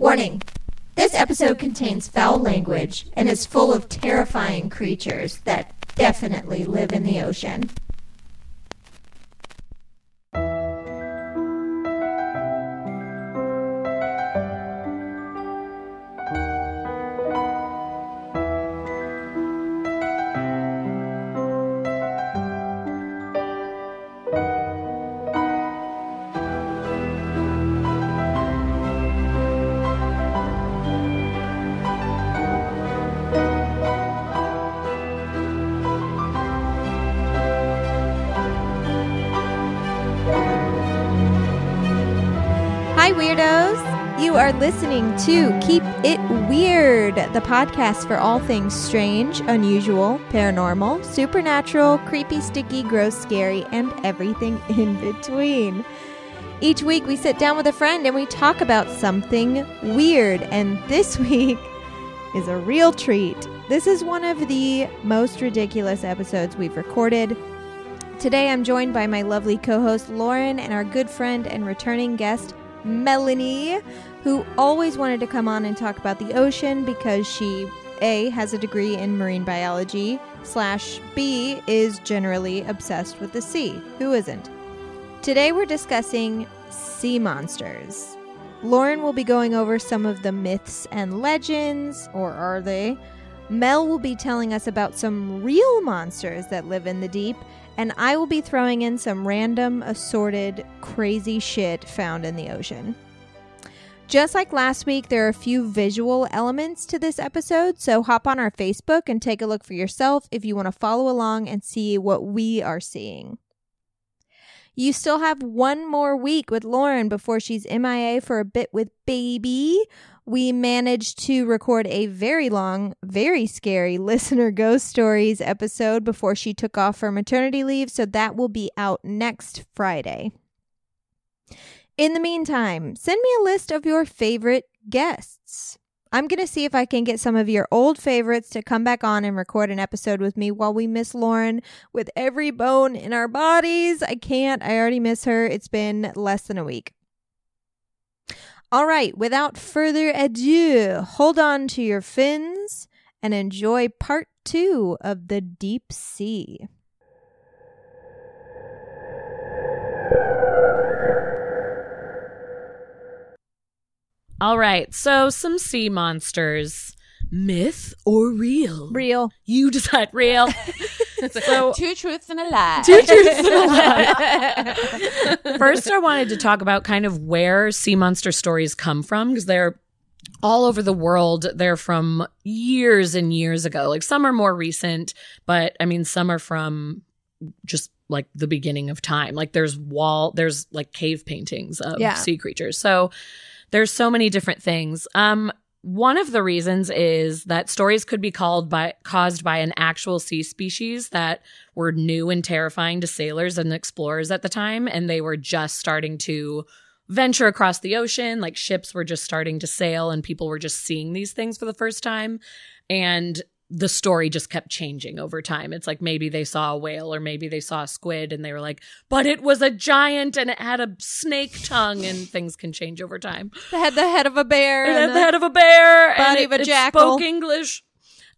Warning this episode contains foul language and is full of terrifying creatures that definitely live in the ocean. To Keep It Weird, the podcast for all things strange, unusual, paranormal, supernatural, creepy, sticky, gross, scary, and everything in between. Each week, we sit down with a friend and we talk about something weird, and this week is a real treat. This is one of the most ridiculous episodes we've recorded. Today, I'm joined by my lovely co host Lauren and our good friend and returning guest, Melanie, who always wanted to come on and talk about the ocean because she A has a degree in marine biology, slash B is generally obsessed with the sea. Who isn't? Today we're discussing sea monsters. Lauren will be going over some of the myths and legends, or are they? Mel will be telling us about some real monsters that live in the deep, and I will be throwing in some random, assorted, crazy shit found in the ocean. Just like last week, there are a few visual elements to this episode, so hop on our Facebook and take a look for yourself if you want to follow along and see what we are seeing. You still have one more week with Lauren before she's MIA for a bit with baby. We managed to record a very long, very scary listener ghost stories episode before she took off for maternity leave, so that will be out next Friday. In the meantime, send me a list of your favorite guests. I'm going to see if I can get some of your old favorites to come back on and record an episode with me while we miss Lauren with every bone in our bodies. I can't. I already miss her. It's been less than a week. All right, without further ado, hold on to your fins and enjoy part two of the deep sea. All right, so some sea monsters. Myth or real? Real. You decide real. so, Two truths and a lie. two truths and a lie. First, I wanted to talk about kind of where sea monster stories come from because they're all over the world. They're from years and years ago. Like some are more recent, but I mean, some are from just like the beginning of time. Like there's wall, there's like cave paintings of Yeah. sea creatures. So there's so many different things. Um, one of the reasons is that stories could be called by caused by an actual sea species that were new and terrifying to sailors and explorers at the time, and they were just starting to venture across the ocean. Like ships were just starting to sail, and people were just seeing these things for the first time. And the story just kept changing over time. It's like maybe they saw a whale or maybe they saw a squid and they were like, but it was a giant and it had a snake tongue and things can change over time. It had the head of a bear. It had the- head of a bear body and it, of a it jackal. spoke English.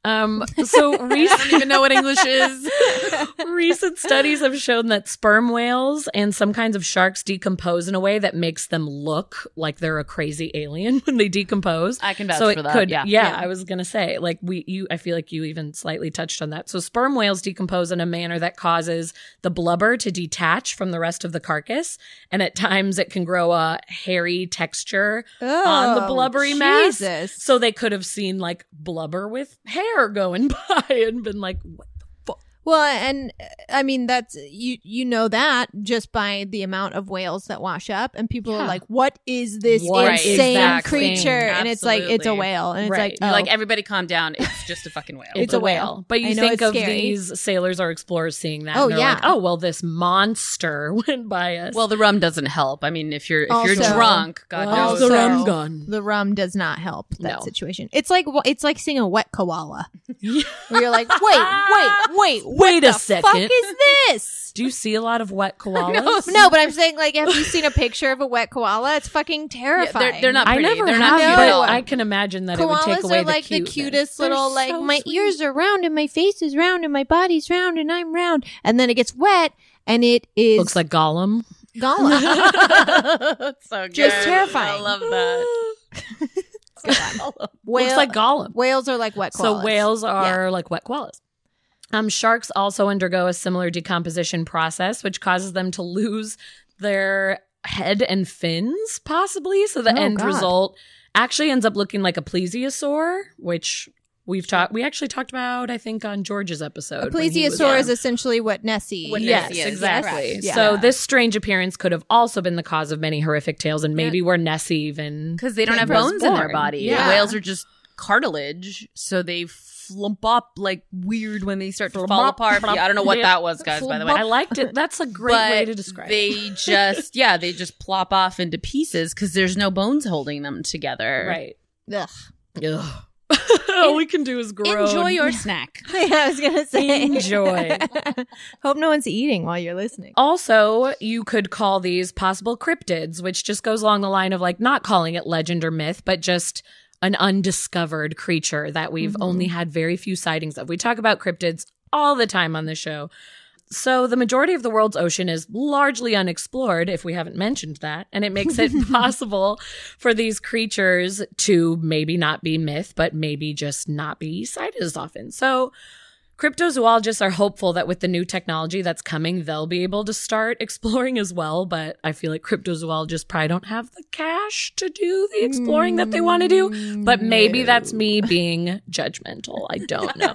Um, so I recent, don't even know what English is. recent studies have shown that sperm whales and some kinds of sharks decompose in a way that makes them look like they're a crazy alien when they decompose. I can vouch so it for that, could, yeah. yeah, Yeah. I was gonna say, like we, you, I feel like you even slightly touched on that. So sperm whales decompose in a manner that causes the blubber to detach from the rest of the carcass, and at times it can grow a hairy texture on the Oh, blubbery mass. So they could have seen like blubber with hair going by and been like, what? Well, and I mean that's you you know that just by the amount of whales that wash up, and people are like, "What is this What is insane that creature?" And it's like it's a whale, and it's Right. like oh. like, everybody calm down. It's just a fucking whale. It's, a whale. But you think of scary. these sailors or explorers seeing that. Oh, and yeah. Like, oh, well, this monster went by us. well, the rum doesn't help. I mean, if you're if Also- you're drunk, God Well, knows. the Also- rum gun. the rum does not help that No. situation. It's like it's like seeing a wet koala. Where you're like, wait, wait, wait, Wait a the second. fuck is this? Do you see a lot of wet koalas? No, but I'm saying, like, have you seen a picture of a wet koala? It's fucking terrifying. they're- they're not I pretty. never They're have, not cute but at all. I can imagine that it would take Koalas away are like the, the, cuteness. cutest They're little, like, so my sweet. ears are round and my face is round and my body's round and I'm round. And then it gets wet and it is looks like Gollum. Gollum. That's so good. Just terrifying. I love that. Whale- looks like Gollum. whales are like wet koalas. So whales are like wet koalas. Um, sharks also undergo a similar decomposition process, which causes them to lose their head and fins, possibly. So the Oh, end God. result actually ends up looking like a plesiosaur, which we've talked. We actually talked about, I think, on George's episode. A when he was plesiosaur is essentially what Nessie. What Yes, Nessie is, exactly. correct. Yeah. So this strange appearance could have also been the cause of many horrific tales, and maybe where Nessie even Because they don't have was bones in their born. body. Yeah. Whales are just cartilage, so they flump up like weird when they start to fall up, apart. flump. Yeah, I don't know what Yeah. that was, guys. By the way, I liked it. That's a great but way to describe it. they just yeah they just plop off into pieces because there's no bones holding them together. Right. Ugh. Ugh. All we can do is grow. Enjoy your snack. I was gonna say Enjoy. Hope no one's eating while you're listening. Also, you could call these possible cryptids, which just goes along the line of like not calling it legend or myth, but just an undiscovered creature that we've Mhm. only had very few sightings of. We talk about cryptids all the time on the show. So, the majority of the world's ocean is largely unexplored, if we haven't mentioned that. And it makes it possible for these creatures to maybe not be myth, but maybe just not be sighted as often. So, cryptozoologists are hopeful that with the new technology that's coming, they'll be able to start exploring as well. But I feel like cryptozoologists probably don't have the cash to do the exploring that they want to do. But maybe that's me being judgmental. I don't know.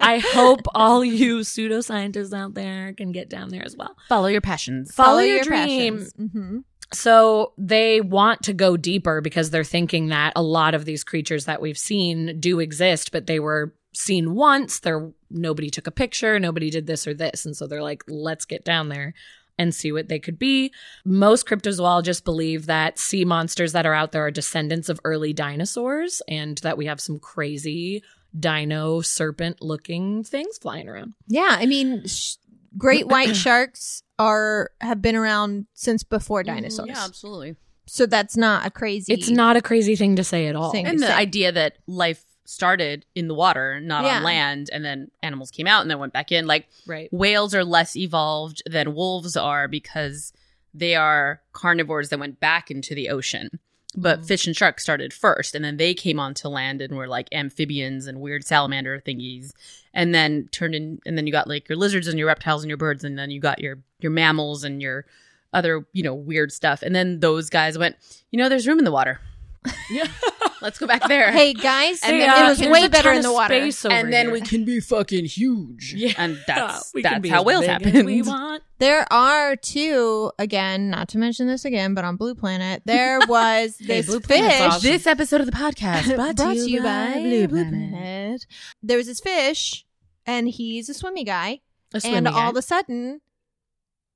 I hope all you pseudoscientists out there can get down there as well. Follow your passions. Follow, your, dream. hmm So they want to go deeper because they're thinking that a lot of these creatures that we've seen do exist, but they were seen once. There nobody took a picture, nobody did this or this, and so they're like, let's get down there and see what they could be. Most cryptozoologists believe that sea monsters that are out there are descendants of early dinosaurs, and that we have some crazy dino serpent looking things flying around. Yeah, I mean, sh- great white sharks are have been around since before mm, dinosaurs. Yeah, absolutely. So that's not a crazy. It's not a crazy thing to say at all. And the Same. idea that life started in the water, not Yeah. on land, and then animals came out and then went back in. Like Right. whales are less evolved than wolves are because they are carnivores that went back into the ocean. But mm-hmm. fish and sharks started first, and then they came onto land and were like amphibians and weird salamander thingies, and then turned in, and then you got like your lizards and your reptiles and your birds, and then you got your your mammals and your other you know weird stuff, and then those guys went, you know, there's room in the water. Let's go back there. Hey guys, And and then it was way better in the water. space over and then here. we can be fucking huge. Yeah. And that's We that's how whales happen. We want. There are two again, not to mention this again, but on Blue Planet there was this Blue fish. awesome. This episode of the podcast brought, brought to you by Blue Planet. There was this fish, and he's a swimmy guy, A and swimmy all of a sudden,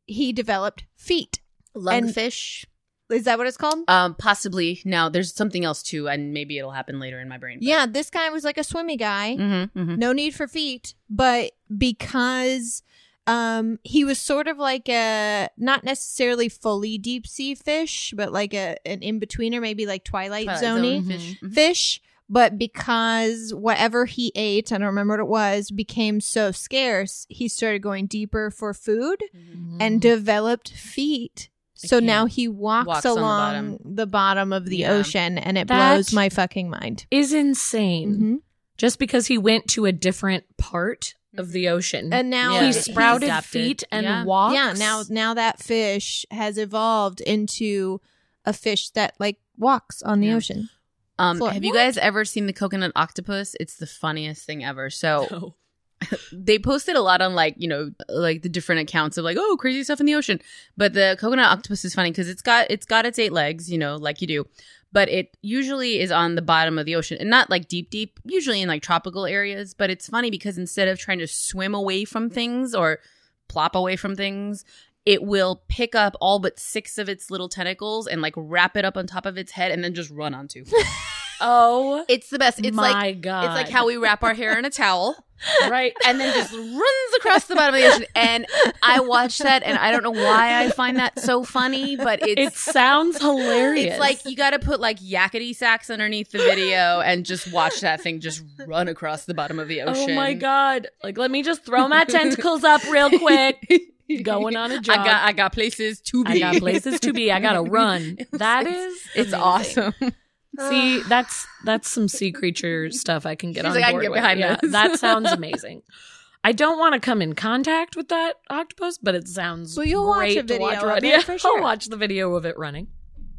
he developed feet. Lungfish. Is that what it's called? Um, possibly. Now, there's something else too, and maybe it'll happen later in my brain. but- Yeah, this guy was like a swimmy guy. Mhm, mhm. No need for feet, but because um he was sort of like a not necessarily fully deep sea fish, but like a an in betweener, maybe like Twilight, Twilight Zone Zone fish. Mhm. fish. But because whatever he ate, I don't remember what it was, became so scarce, he started going deeper for food and developed feet. So can't. now he walks, Walks on the along the bottom. of the Yeah. ocean, and it That- blows my fucking mind. is insane. Mhm. Just because he went to a different part of the ocean. And now Yeah. he sprouted adapted. feet and Yeah. walks. Yeah, now now that fish has evolved into a fish that like walks on the Yeah. ocean. Um, Floor. have you guys ever seen the coconut octopus? It's the funniest thing ever. So No. They posted a lot on like you know like the different accounts of like oh crazy stuff in the ocean. But the coconut octopus is funny because it's got it's got its eight legs you know like you do. But it usually is on the bottom of the ocean and not like deep deep usually in like tropical areas. But it's funny because instead of trying to swim away from things or plop away from things it will pick up all but six of its little tentacles and like wrap it up on top of its head and then just run onto. Oh, it's the best. It's my like god! it's like how we wrap our hair in a towel right. and then just runs across the bottom of the ocean. And I watch that, and I don't know why I find that so funny, but It sounds hilarious. It's like you got to put like Yakety Sax underneath the video and just watch that thing just run across the bottom of the ocean. oh my god! Like, let me just throw my tentacles up real quick. Going on a jog. I got I got places to be. I got places to be. I gotta run. That is It's amazing. awesome. See, ah. that's that's some sea creature stuff I can get She's on like, I board get with. behind yeah, this. that sounds amazing. I don't want to come in contact with that octopus, but it sounds Well, you'll watch great a video watch of it Yeah, for sure. I'll watch the video of it running.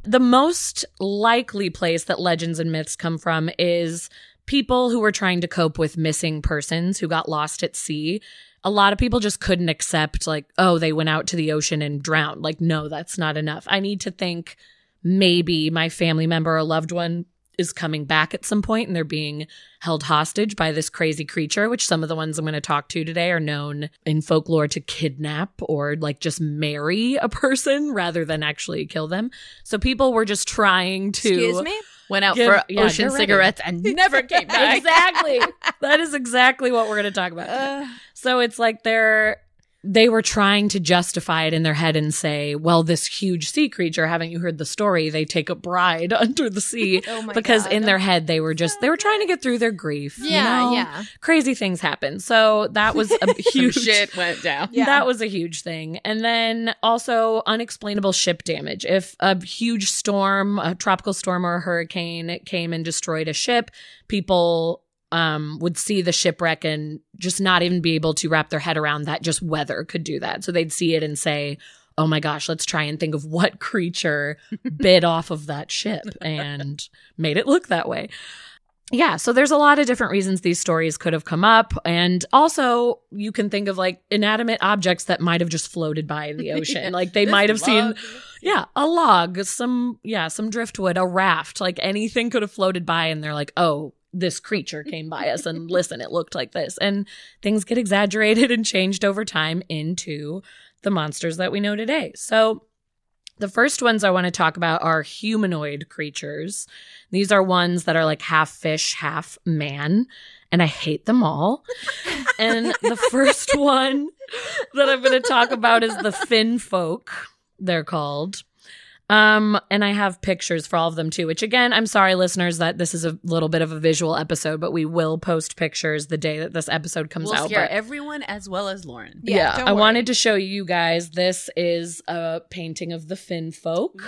The most likely place that legends and myths come from is people who were trying to cope with missing persons who got lost at sea. A lot of people just couldn't accept, like, oh, they went out to the ocean and drowned. Like, no, that's not enough. I need to think maybe my family member or loved one is coming back at some point and they're being held hostage by this crazy creature, which some of the ones I'm going to talk to today are known in folklore to kidnap or like just marry a person rather than actually kill them. So people were just trying to. Excuse me? Went out Give- for yeah, ocean get ready. cigarettes and never came back. Exactly. that is exactly what we're going to talk about. today. So it's like they're they were trying to justify it in their head and say, well, this huge sea creature, haven't you heard the story? They take a bride under the sea Oh my because God. in their head they were just they were trying to get through their grief. you Yeah, know? yeah. Crazy things happen. So that was a huge shit went down. Yeah. that was a huge thing. And then also unexplainable ship damage. If a huge storm, a tropical storm or a hurricane came and destroyed a ship, people um, would see the shipwreck and just not even be able to wrap their head around that just weather could do that. So they'd see it and say, Oh my gosh, let's try and think of what creature bit off of that ship and made it look that way. Yeah, so there's a lot of different reasons these stories could have come up. And also, you can think of like inanimate objects that might have just floated by in the ocean. Like they might have seen, yeah, a log, some, yeah, some driftwood, a raft, like anything could have floated by. And they're like, oh, this creature came by us and listen, it looked like this. And things get exaggerated and changed over time into the monsters that we know today. So, the first ones I want to talk about are humanoid creatures. These are ones that are like half fish, half man, and I hate them all. and the first one that I'm going to talk about is the fin folk, they're called. Um, and I have pictures for all of them too, which again, I'm sorry, listeners, that this is a little bit of a visual episode, but we will post pictures the day that this episode comes We'll out. scare but- everyone as well as Lauren. Yeah, yeah, I worry. wanted to show you guys. This is a painting of the Finn folk.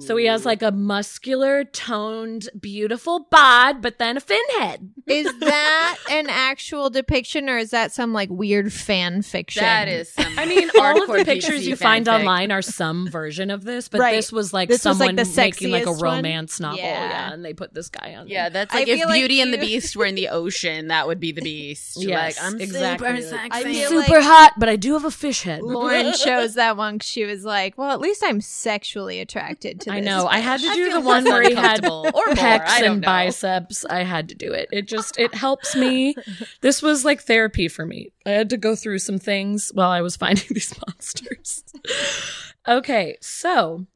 So he has like a muscular, toned, beautiful bod, but then a fin head. Is that an actual depiction or is that some like weird fan fiction? That is some I mean, all of the pictures PC you find fanfic. online are some version of this, but Right. this was like This was, like, someone the making like a sexiest one? romance novel. Yeah. Yeah. and they put this guy on. Yeah, that's I like if feel like Beauty and the Beast were in the ocean, that would be the Beast. Yes, like, I'm exactly. super Like, sexy. I feel super like- hot, but I do have a fish head. Lauren chose that one 'cause she was like, well, at least I'm sexually attracted to this. I know. I had to do the one where he had. Or pecs and know. biceps. I had to do it. It just it helps me. This was like therapy for me. I had to go through some things while I was finding these monsters. okay, so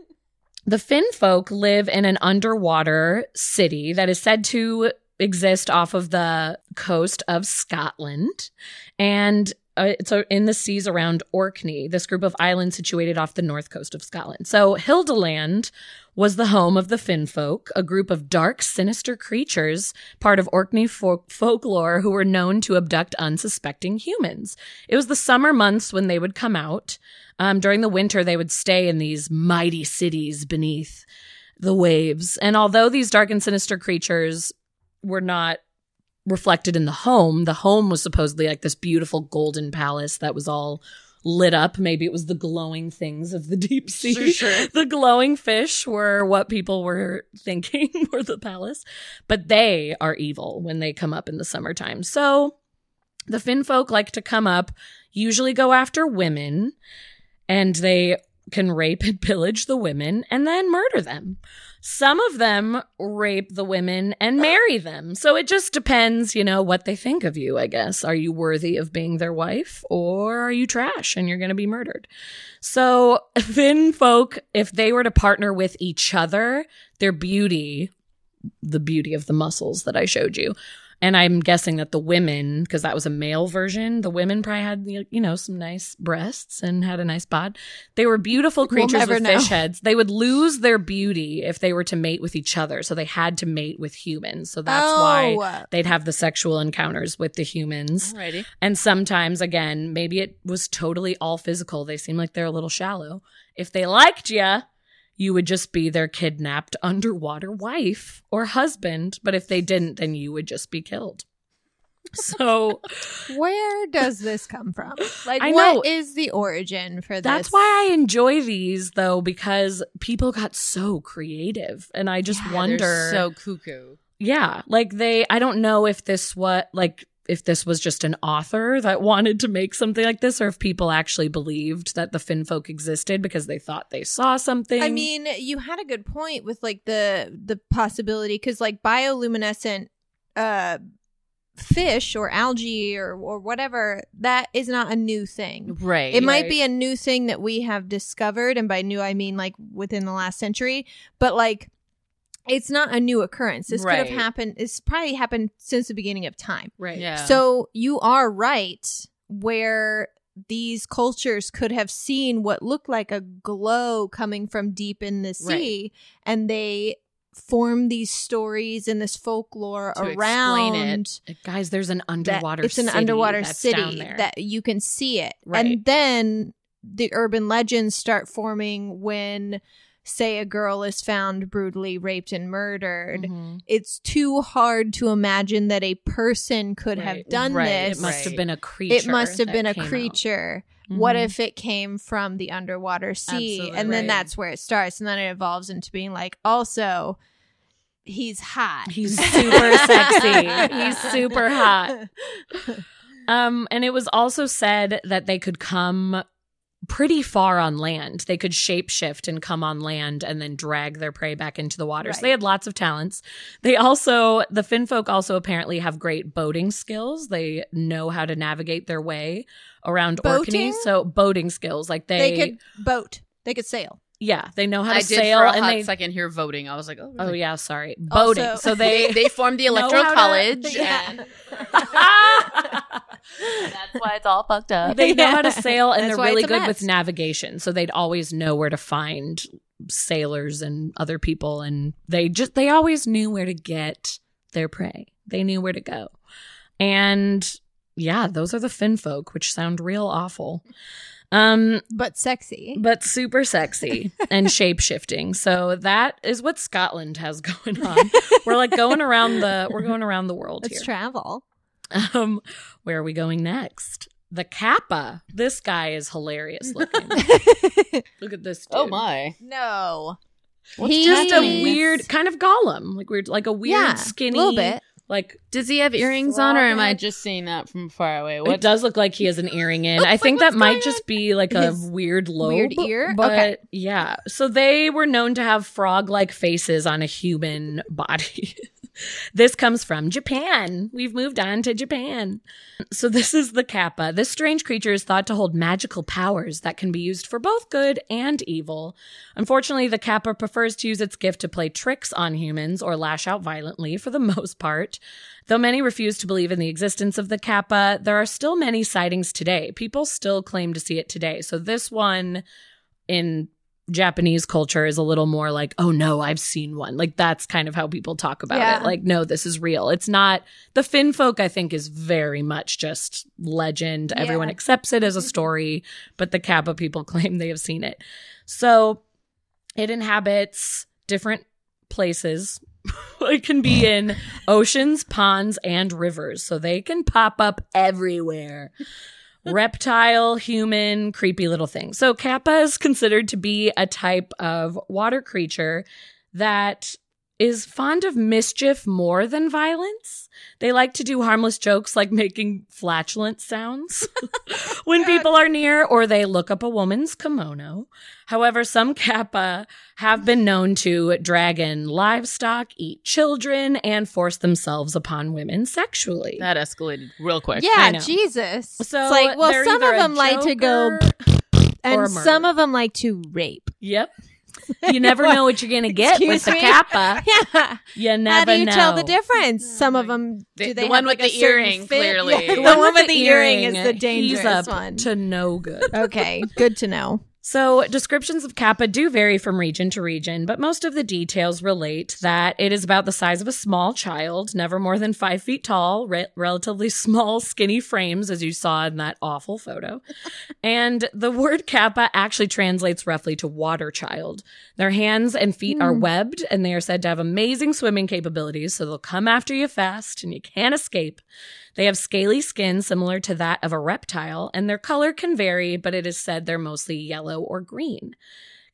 the Finn folk live in an underwater city that is said to exist off of the coast of Scotland. And uh, it's in the seas around Orkney, this group of islands situated off the north coast of Scotland. So Hildaland was the home of the Finn folk, a group of dark, sinister creatures, part of Orkney folk- folklore who were known to abduct unsuspecting humans. It was the summer months when they would come out. Um, during the winter, they would stay in these mighty cities beneath the waves. And although these dark and sinister creatures were not reflected in the home, the home was supposedly like this beautiful golden palace that was all lit up. Maybe it was the glowing things of the deep sea. Sure, sure. The glowing fish were what people were thinking were the palace, but they are evil when they come up in the summertime. So the Finn folk like to come up, usually go after women, and they can rape and pillage the women and then murder them. Some of them rape the women and marry them. So it just depends, you know, what they think of you, I guess. Are you worthy of being their wife or are you trash and you're going to be murdered? So Finn folk, if they were to partner with each other, their beauty, the beauty of the muscles that I showed you, And I'm guessing that the women, because that was a male version, the women probably had, you know, some nice breasts and had a nice bod. They were beautiful We'll creatures with know. fish heads. They would lose their beauty if they were to mate with each other. So they had to mate with humans. So that's why Oh. they'd have the sexual encounters with the humans. Alrighty. And sometimes, again, maybe it was totally all physical. They seem like they're a little shallow. If they liked you, you would just be their kidnapped underwater wife or husband. But if they didn't, then you would just be killed. So Where does this come from? Like, I what know. is the origin for this? that's why I enjoy these, though, because people got so creative. And I just Yeah, wonder. so cuckoo. yeah like they i don't know if this what like if this was just an author that wanted to make something like this or if people actually believed that the finfolk existed because they thought they saw something I mean, you had a good point with like the the possibility because like bioluminescent uh fish or algae or or whatever that is not a new thing. Right. It might Right. be a new thing that we have discovered, and by new I mean like within the last century. But like, it's not a new occurrence. This could have happened. It's probably happened since the beginning of time. right Yeah. So you are right where these cultures could have seen what looked like a glow coming from deep in the sea and they formed these stories and this folklore To around it. guys there's an underwater it's an city underwater city that you can see it Right. and then the urban legends start forming when say a girl is found brutally raped and murdered Mhm. it's too hard to imagine that a person could have done Right. this it must Right. have been a creature it must have been a creature what Mhm. if it came from the underwater sea Absolutely and then that's where it starts and then it evolves into being like also he's hot he's super sexy he's super hot Um, and it was also said that they could come pretty far on land. They could shapeshift and come on land and then drag their prey back into the water. So they had lots of talents. They also, the Finfolk also apparently have great boating skills. They know how to navigate their way around Boating? Orkney. So boating skills, like they, they could boat they could sail yeah, they know how to I did sail for a and hot they. second hear voting. I was like, oh, Oh yeah, sorry, boating. Also- so They they they formed the electoral how to- college. Yeah. and- That's why it's all fucked up. They know how to sail and That's they're really good mess. with navigation. So they'd always know where to find sailors and other people and they just they always knew where to get their prey. They knew where to go. And yeah, those are the fin folk, which sound real awful. Um but sexy but super sexy and shape shifting. So that is what Scotland has going on. We're like going around the we're going around the world let's here. travel Um, where are we going next? The Kappa. This guy is hilarious looking. Look at this. Dude. oh my! no He's just a He's- weird kind of golem, like weird, like a weird, yeah skinny, a little bit like Does he have earrings on, or am I just seeing that from far away? it does look like he has an earring in. I think that might just be like a His weird lobe, weird ear? But Okay. yeah, so they were known to have frog-like faces on a human body. this comes from Japan. We've moved on to Japan. So this is the kappa. This strange creature is thought to hold magical powers that can be used for both good and evil. Unfortunately, the kappa prefers to use its gift to play tricks on humans or lash out violently for the most part. Though many refuse to believe in the existence of the kappa, there are still many sightings today. People still claim to see it today. So this one in Japanese culture is a little more like, oh no, I've seen one. Like that's kind of how people talk about Yeah. it. Like, no, this is real. It's not the Finn folk, I think, is very much just legend. Yeah. Everyone accepts it as a mm-hmm. story, but the Kappa people claim they have seen it. So it inhabits different places. it can be in oceans, ponds, and rivers. So they can pop up everywhere reptile, human, creepy little thing. So Kappa is considered to be a type of water creature that is fond of mischief more than violence. They like to do harmless jokes like making flatulent sounds when people are near or they look up a woman's kimono. However, some kappa have been known to drag in livestock, eat children, and force themselves upon women sexually. that escalated real quick. yeah know. jesus So it's like well they're some either of a them like to go joker or a and murderer. some of them like to rape Yep. You never know what you're gonna get with the me? kappa. Yeah. You never How do you know. tell the difference? Oh Some of them The- do the they one have, with like, the earring, fit? clearly. Yeah, the, The one, with the earring, is the he's dangerous up one. to no good. okay, good to know. So, descriptions of Kappa do vary from region to region, but most of the details relate that it is about the size of a small child, never more than five feet tall, re- relatively small, skinny frames, as you saw in that awful photo. and the word Kappa actually translates roughly to water child. Their hands and feet are hmm. webbed, and they are said to have amazing swimming capabilities, so they'll come after you fast and you can't escape. They have scaly skin similar to that of a reptile, and their color can vary, but it is said they're mostly yellow or green.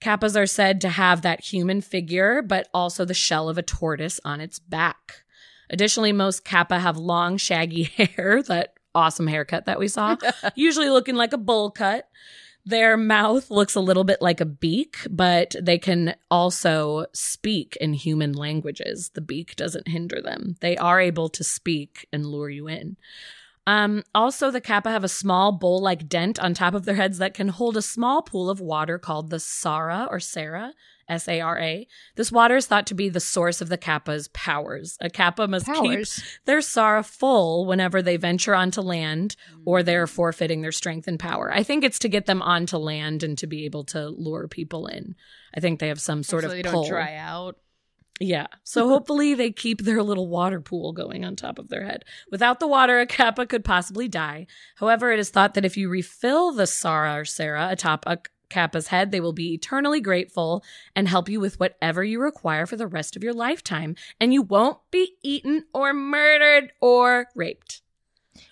Kappas are said to have that human figure, but also the shell of a tortoise on its back. Additionally, most kappa have long, shaggy hair, that awesome haircut that we saw, usually looking like a bowl cut. Their mouth looks a little bit like a beak, but they can also speak in human languages. The beak doesn't hinder them. They are able to speak and lure you in. Um, also, the kappa have a small bowl like dent on top of their heads that can hold a small pool of water called the Sara or Sarah. S A R A. This water is thought to be the source of the kappa's powers. A kappa must keep their Sara full whenever they venture onto land or they're mm. forfeiting their strength and power. I think it's to get them onto land and to be able to lure people in. I think they have some sort so of they pull. don't dry out. Yeah. So hopefully they keep their little water pool going on top of their head. Without the water, a kappa could possibly die. However, it is thought that if you refill the Sara or Sarah atop a kappa's head, they will be eternally grateful and help you with whatever you require for the rest of your lifetime. And you won't be eaten or murdered or raped.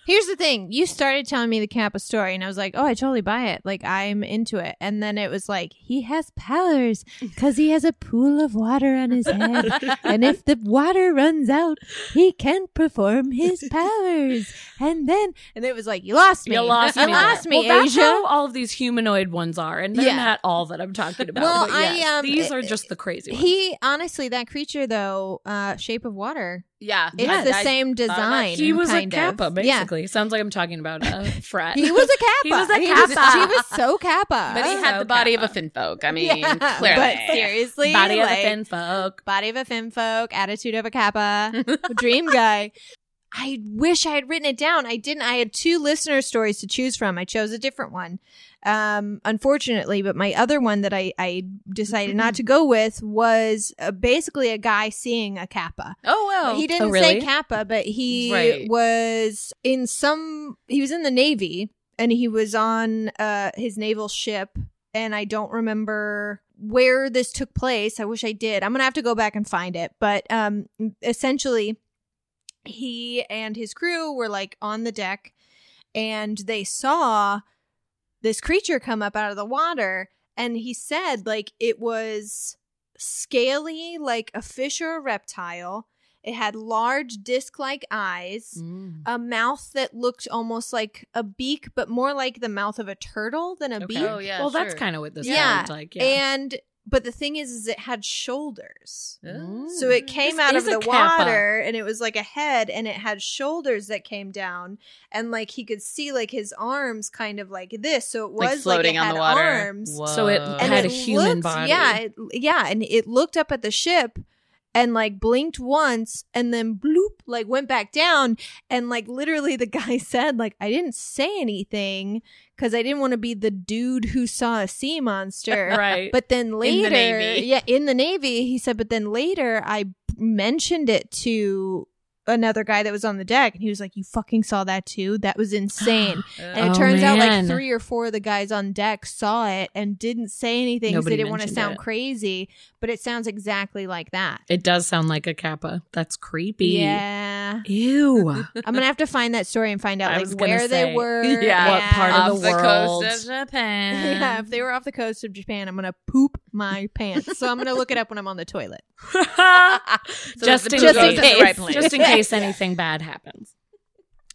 Here's the thing. You started telling me the Kappa story, and I was like, oh, I totally buy it. Like, I'm into it. And then it was like, he has powers because he has a pool of water on his head. and if the water runs out, he can't perform his powers. And then, and it was like, you lost me. You lost me. you lost me, well, that's Asia. how all of these humanoid ones are, and they're Yeah. not all that I'm talking about. Well, but I, um, these are just the crazy ones. He, honestly, that creature, though, uh, shape of water, Yeah, it's I- the I same design. it. he was a kind of. kappa, Yeah. Basically. Sounds like I'm talking about a frat. He was a kappa. He was a He kappa. she was so kappa. But he had So the body of a kappa. fin folk. I mean, yeah, clearly. but seriously, body of like, the fin folk. body of a fin folk, attitude of a kappa, dream guy. I wish I had written it down. I didn't. I had two listener stories to choose from. I chose a different one, um, unfortunately. But my other one that I, I decided not to go with was uh, basically a guy seeing a kappa. oh well. he didn't Oh, really? say kappa, but he Right. was in some. He was in the navy, and he was on uh, his naval ship. And I don't remember where this took place. I wish I did. I'm gonna have to go back and find it. But um, essentially, he and his crew were like on the deck, and they saw this creature come up out of the water. And he said, like, it was scaly, like a fish or a reptile. It had large disc like eyes, Mm. a mouth that looked almost like a beak, but more like the mouth of a turtle than a Okay. beak. Oh, yeah, Well, that's kind of what this Yeah. looked like. Yeah. And but the thing is, is it had shoulders. Mm. So it came This out of a the kappa. water and it was like a head and it had shoulders that came down and like he could see like his arms kind of like this. So it was like floating like it on had the water. arms. So it And had it a human looked- body. Yeah, it, yeah, and it looked up at the ship and like blinked once and then bloop like went back down and like literally the guy said like I didn't say anything cuz I didn't want to be the dude who saw a sea monster. right. But then later, Navy. yeah, in the Navy, he said, but then later I mentioned it to another guy that was on the deck and he was like, You fucking saw that too? That was insane. and oh, it Oh, turns out like three or four of the guys on deck saw it and didn't say anything 'cause Nobody they didn't want to sound it. crazy, but it sounds exactly like that. it does sound like a kappa. That's creepy. Yeah. Ew. I'm gonna have to find that story and find out like where say, they were. yeah. What part of off the the, world. coast of Japan. Yeah, if they were off the coast of Japan, I'm gonna poop my pants. So I'm gonna look it up when I'm on the toilet. So just the in just poop in goes to case. right just in case anything bad happens.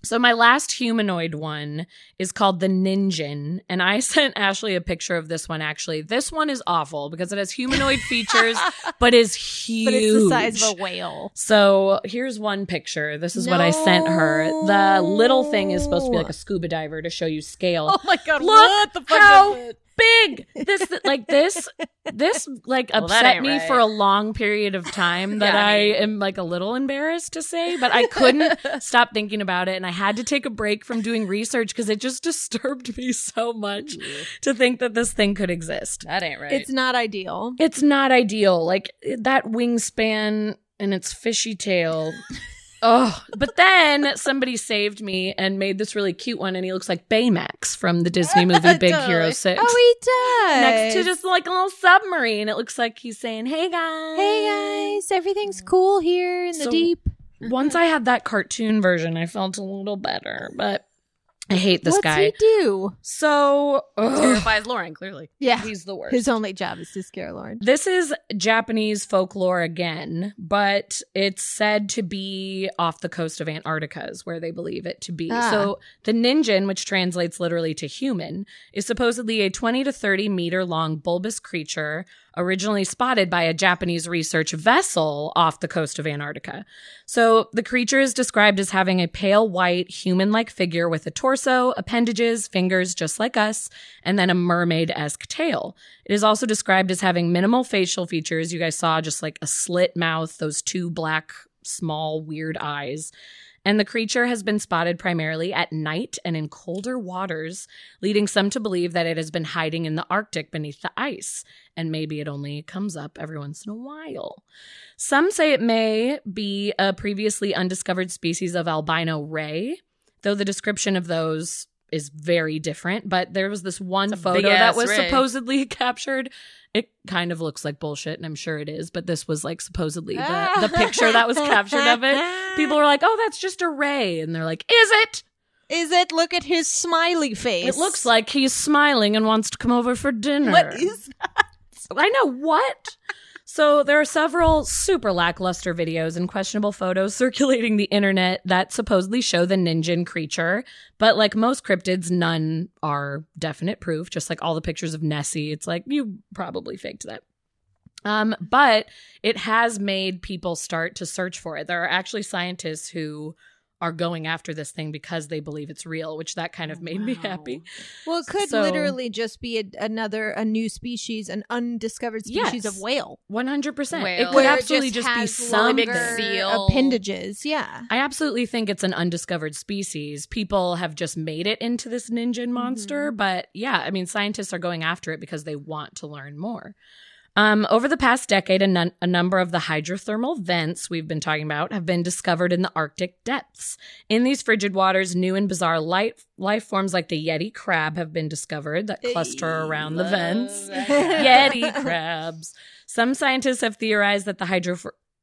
So my last humanoid one is called the Ninjin, and I sent Ashley a picture of this one. Actually, this one is awful because it has humanoid features, but is huge. But it's the size of a whale. So here's one picture. This is what I sent her. The little thing is supposed to be like a scuba diver to show you scale. Oh my god! Look what the fuck how is it? Big. This like this this like Well, upset me right. for a long period of time that Yeah, I I, am like a little embarrassed to say, but I couldn't stop thinking about it and I had to take a break from doing research because it just disturbed me so much to think that this thing could exist. That ain't right. It's not ideal. It's not ideal. Like that wingspan and its fishy tail. Oh, but then somebody saved me and made this really cute one, and he looks like Baymax from the Disney movie Big Hero Six. Oh, he does. next to just like a little submarine. It looks like he's saying, "Hey guys, Hey guys, everything's cool here in the deep. Once I had that cartoon version, I felt a little better, but I hate this What's guy. he do? So ugh, terrifies Lauren, clearly. Yeah, he's the worst. his only job is to scare Lauren. This is Japanese folklore again, but it's said to be off the coast of Antarctica, is where they believe it to be. Ah. So the ninjin, which translates literally to human, is supposedly a 20 to 30 meter long bulbous creature originally spotted by a Japanese research vessel off the coast of Antarctica. So the creature is described as having a pale white human like figure with a torso, appendages, fingers just like us, and then a mermaid esque tail. It is also described as having minimal facial features. You guys saw just like a slit mouth, those two black, small, weird eyes. And the creature has been spotted primarily at night and in colder waters, leading some to believe that it has been hiding in the Arctic beneath the ice. And maybe it only comes up every once in a while. Some say it may be a previously undiscovered species of albino ray, though the description of those is very different. But there was this one photo that was supposedly captured. It kind of looks like bullshit, and I'm sure it is, but this was like supposedly the, the picture that was captured of it. People were like, oh, that's just a ray. And they're like, is it? Is it? Look at his smiley face. It looks like he's smiling and wants to come over for dinner. What is that? I know what. So there are several super lackluster videos and questionable photos circulating the internet that supposedly show the ninjin creature, but like most cryptids, none are definite proof. Just like all the pictures of Nessie, it's like you probably faked that. Um, but it has made people start to search for it. There are actually scientists who are going after this thing because they believe it's real, which that kind of made me oh, happy. Well, it could So- literally just be a, another a new species, an undiscovered species Yes. of whale. One hundred percent. It Whale. could Where it absolutely just, be some big seal. appendages. Yeah. I absolutely think it's an undiscovered species. People have just made it into this ninja monster, mm-hmm. but yeah, I mean, scientists are going after it because they want to learn more. Um, over the past decade, a, nun- a number of the hydrothermal vents we've been talking about have been discovered in the Arctic depths. In these frigid waters, new and bizarre light- life forms like the Yeti crab have been discovered that cluster around the vents. Yeti crabs. Some scientists have theorized that the hydro-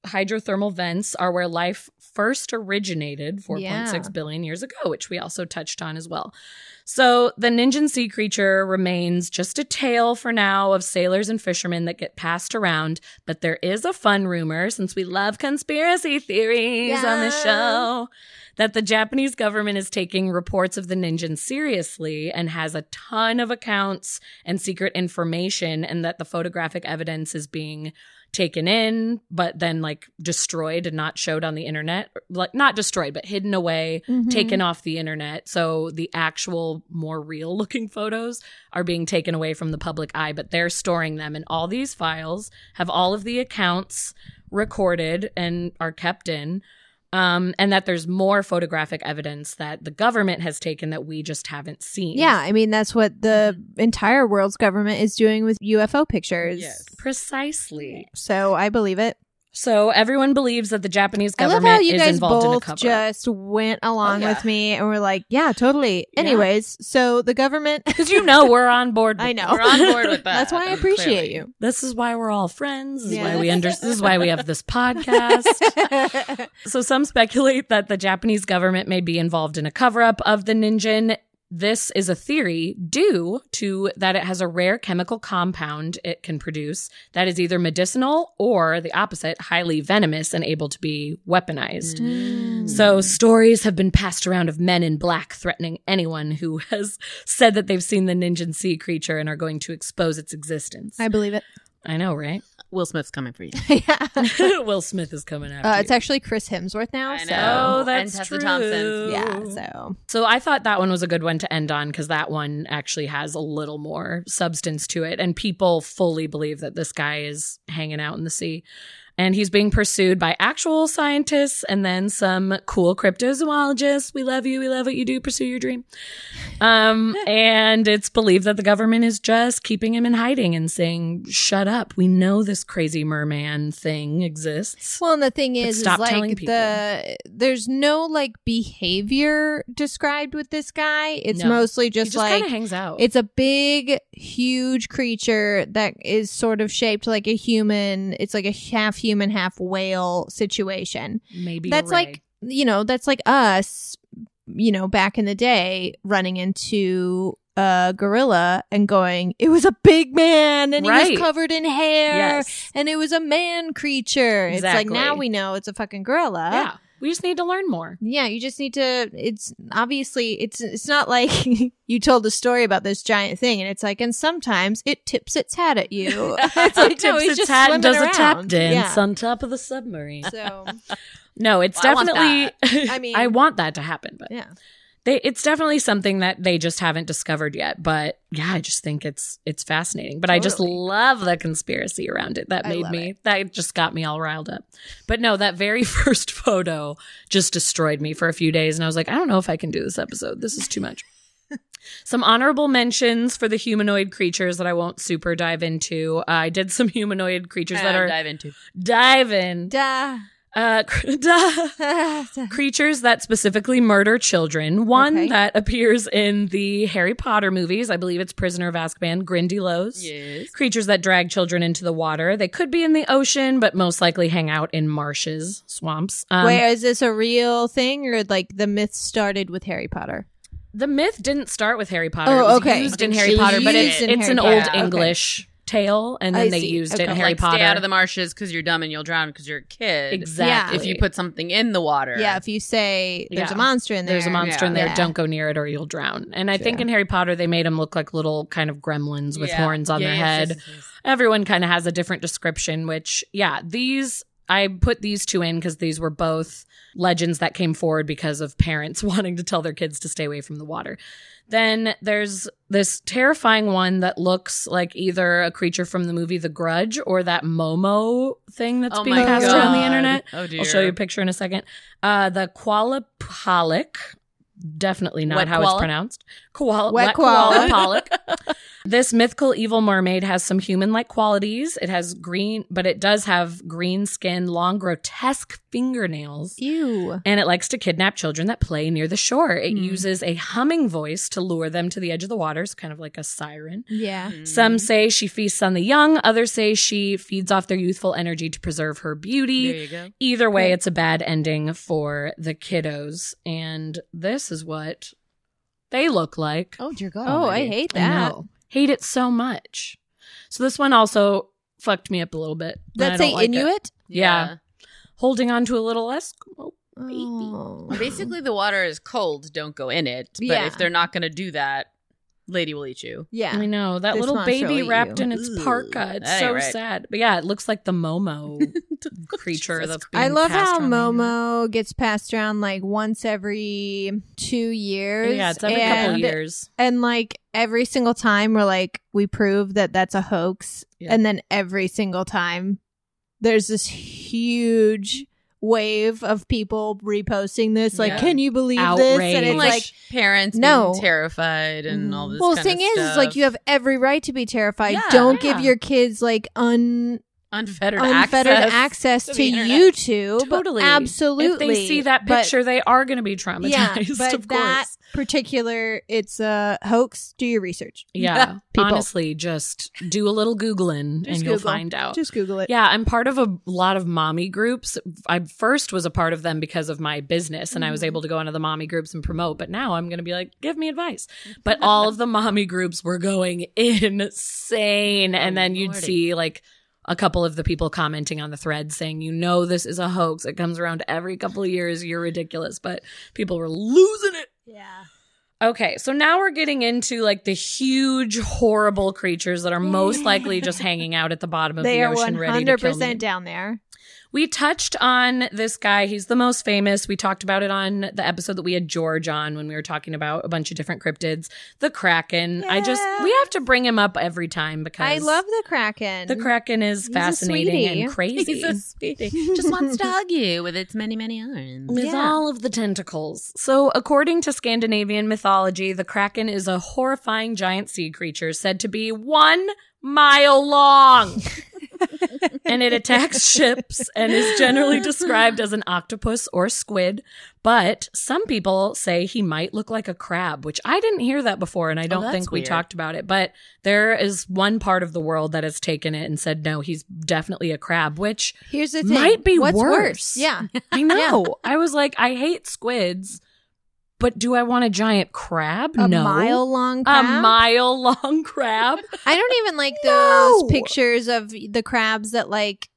hydrothermal vents are where life first originated 4.6 billion Yeah. years ago, which we also touched on as well. So the Ninjan sea creature remains just a tale for now of sailors and fishermen that get passed around. But there is a fun rumor, since we love conspiracy theories on the show, that the Japanese government is taking reports of the Ninjan seriously and has a ton of accounts and secret information, and that the photographic evidence is being taken in, but then like destroyed and not showed on the internet. Like not destroyed, but hidden away, Mhm. taken off the internet. So the actual more real looking photos are being taken away from the public eye, but they're storing them. And all these files have all of the accounts recorded and are kept in. Um, and that there's more photographic evidence that the government has taken that we just haven't seen. Yeah, I mean that's what the entire world's government is doing with UFO pictures. Yes. precisely. So I believe it. So everyone believes that the Japanese government I love how you is guys involved in a both cover. just went along Oh, yeah. with me and were like, "Yeah, totally." Yeah. Anyways, so the government. Because you know we're on board. I know. We're on board with that. That's why I um, appreciate you. This is why we're all friends. This is why we under- This is why we have this podcast. so some speculate that the Japanese government may be involved in a cover up of the Ninjin. This is a theory due to that it has a rare chemical compound it can produce that is either medicinal or the opposite, highly venomous and able to be weaponized. Mm. So stories have been passed around of men in black threatening anyone who has said that they've seen the Ninjan sea creature and are going to expose its existence. I believe it. I know, right? Will Smith's coming for you. yeah. Will Smith is coming after Uh, you. it's actually Chris Hemsworth now. I so know. Oh, that's And Tessa true. Thompson. yeah. So So I thought that one was a good one to end on because that one actually has a little more substance to it. And people fully believe that this guy is hanging out in the sea. And he's being pursued by actual scientists and then some cool cryptozoologists. We love you. We love what you do. Pursue your dream. Um, and it's believed that the government is just keeping him in hiding and saying, shut up. We know this crazy merman thing exists. Well, and the thing is, is stop telling people. the there's no like behavior described with this guy. It's No. mostly He just, just like hangs out. it's a big, huge creature that is sort of shaped like a human. It's like a half human, half whale situation. Maybe that's like you know, that's like us, you know, back in the day, running into a gorilla and going, "It was a big man, and he was covered in hair." yes. and it was a man creature. It's like now we know it's a fucking gorilla. Yeah. We just need to learn more. Yeah, you just need to it's obviously it's it's not like you told a story about this giant thing and it's like and sometimes it tips its hat at you. it's like no, Tips he's its just hat and does a tap dance Yeah. on top of the submarine. So No, it's Well, I definitely. I mean- I want that to happen, but yeah. They, it's definitely something that they just haven't discovered yet. But yeah, I just think it's it's fascinating. But I just love the conspiracy around it. That made me. it. That just got me all riled up. But no, that very first photo just destroyed me for a few days, and I was like, I don't know if I can do this episode. This is too much. Some honorable mentions for the humanoid creatures that I won't super dive into. Uh, I did some humanoid creatures that Uh, are dive into. diving. Da. Uh, creatures that specifically murder children. One Okay. that appears in the Harry Potter movies. I believe it's Prisoner of Azkaban, Grindylows. Yes. Creatures that drag children into the water. They could be in the ocean, but most likely hang out in marshes, swamps. Um, Wait, is this a real thing or like the myth started with Harry Potter? the myth didn't start with Harry Potter. Oh, it was okay. used in Harry Potter, but it's, in it's Harry an Potter. old Okay. English tale, and then I they see. used it in Harry like Potter. stay out of the marshes because you're dumb and you'll drown because you're a kid. exactly. If you put something in the water, Yeah, if you say there's Yeah. a monster in there. There's a monster in there. Yeah. Don't go near it or you'll drown. And I think in Harry Potter, they made them look like little kind of gremlins with Yeah. horns on Yeah, their yes, head. yes, yes, yes. Everyone kind of has a different description, which, yeah, these, I put these two in because these were both legends that came forward because of parents wanting to tell their kids to stay away from the water. Then there's this terrifying one that looks like either a creature from the movie The Grudge or that Momo thing that's Oh being passed around the internet. Oh dear. I'll show you a picture in a second. Uh, the koalapalik, definitely not Wet how it's pronounced. Koala, Wet wet koala. koalapalik. this mythical evil mermaid has some human-like qualities. It has green, but it does have green skin, long, grotesque fingernails. Ew. And it likes to kidnap children that play near the shore. It Hmm. uses a humming voice to lure them to the edge of the water. It's kind of like a siren. Yeah. Mm. Some say she feasts on the young. Others say she feeds off their youthful energy to preserve her beauty. There you go. Either way, Right. it's a bad ending for the kiddos. And this is what they look like. Oh dear God. Oh, I hate that. know. Hate it so much. So this one also fucked me up a little bit. That's don't a like it. Inuit? Yeah. Holding on to a little Eskimo. Oh, oh. Basically, the water is cold. Don't go in it. But Yeah. if they're not going to do that, lady will eat you. Yeah. I know that This little baby wrapped you. in its Ugh, parka. It's so right. sad. But yeah, it looks like the Momo creature Jesus that's being I love how around the. Momo gets passed around like once every two years. Yeah, it's every couple and- years. And like every single time we're like, we prove that that's a hoax. Yeah. And then every single time there's this huge wave of people reposting this. Like, Yeah. can you believe this? And it's Outrage. like, parents no. being terrified and all this. well, the kind thing of is, is like you have every right to be terrified. Yeah. Don't give your kids like un unfettered, unfettered access, access, to to. YouTube. Totally. absolutely. If they see that But- picture, they are going to be traumatized. yeah, but of that course. particular, it's a hoax. Do your research. Yeah. People. Honestly, just do a little Googling Just and you'll Google. find out. Just Google it. Yeah, I'm part of a lot of mommy groups. I first was a part of them because of my business and I was Mhm. able to go into the mommy groups and promote, but now I'm going to be like, give me advice. But all of the mommy groups were going insane. And Oh, then you'd Lordy. see like a couple of the people commenting on the thread saying, you know, this is a hoax. It comes around every couple of years. You're ridiculous. But people were losing it. Yeah. Okay, so now we're getting into like the huge, horrible creatures that are most likely just hanging out at the bottom of They the ocean, one ready to hundred kill me. percent down there. We touched on this guy. He's the most famous. We talked about it on the episode that we had George on when we were talking about a bunch of different cryptids. The Kraken. I just we have to bring him up every time because I love the Kraken. the Kraken is He's fascinating and crazy. He's a sweetie. Just wants to hug you with its many, many arms. with Yeah. all of the tentacles. So, according to Scandinavian mythology, the Kraken is a horrifying giant sea creature said to be one mile long. and it attacks ships and is generally described as an octopus or squid. But some people say he might look like a crab, which I didn't hear that before, and I oh, don't that's think we weird. talked about it. But there is one part of the world that has taken it and said, no, he's definitely a crab, which Here's the thing. Might be What's worse. Yeah. I know. I was like, I hate squids, but do I want a giant crab? A no. mile long crab? A mile long crab? I don't even like No. those pictures of the crabs that like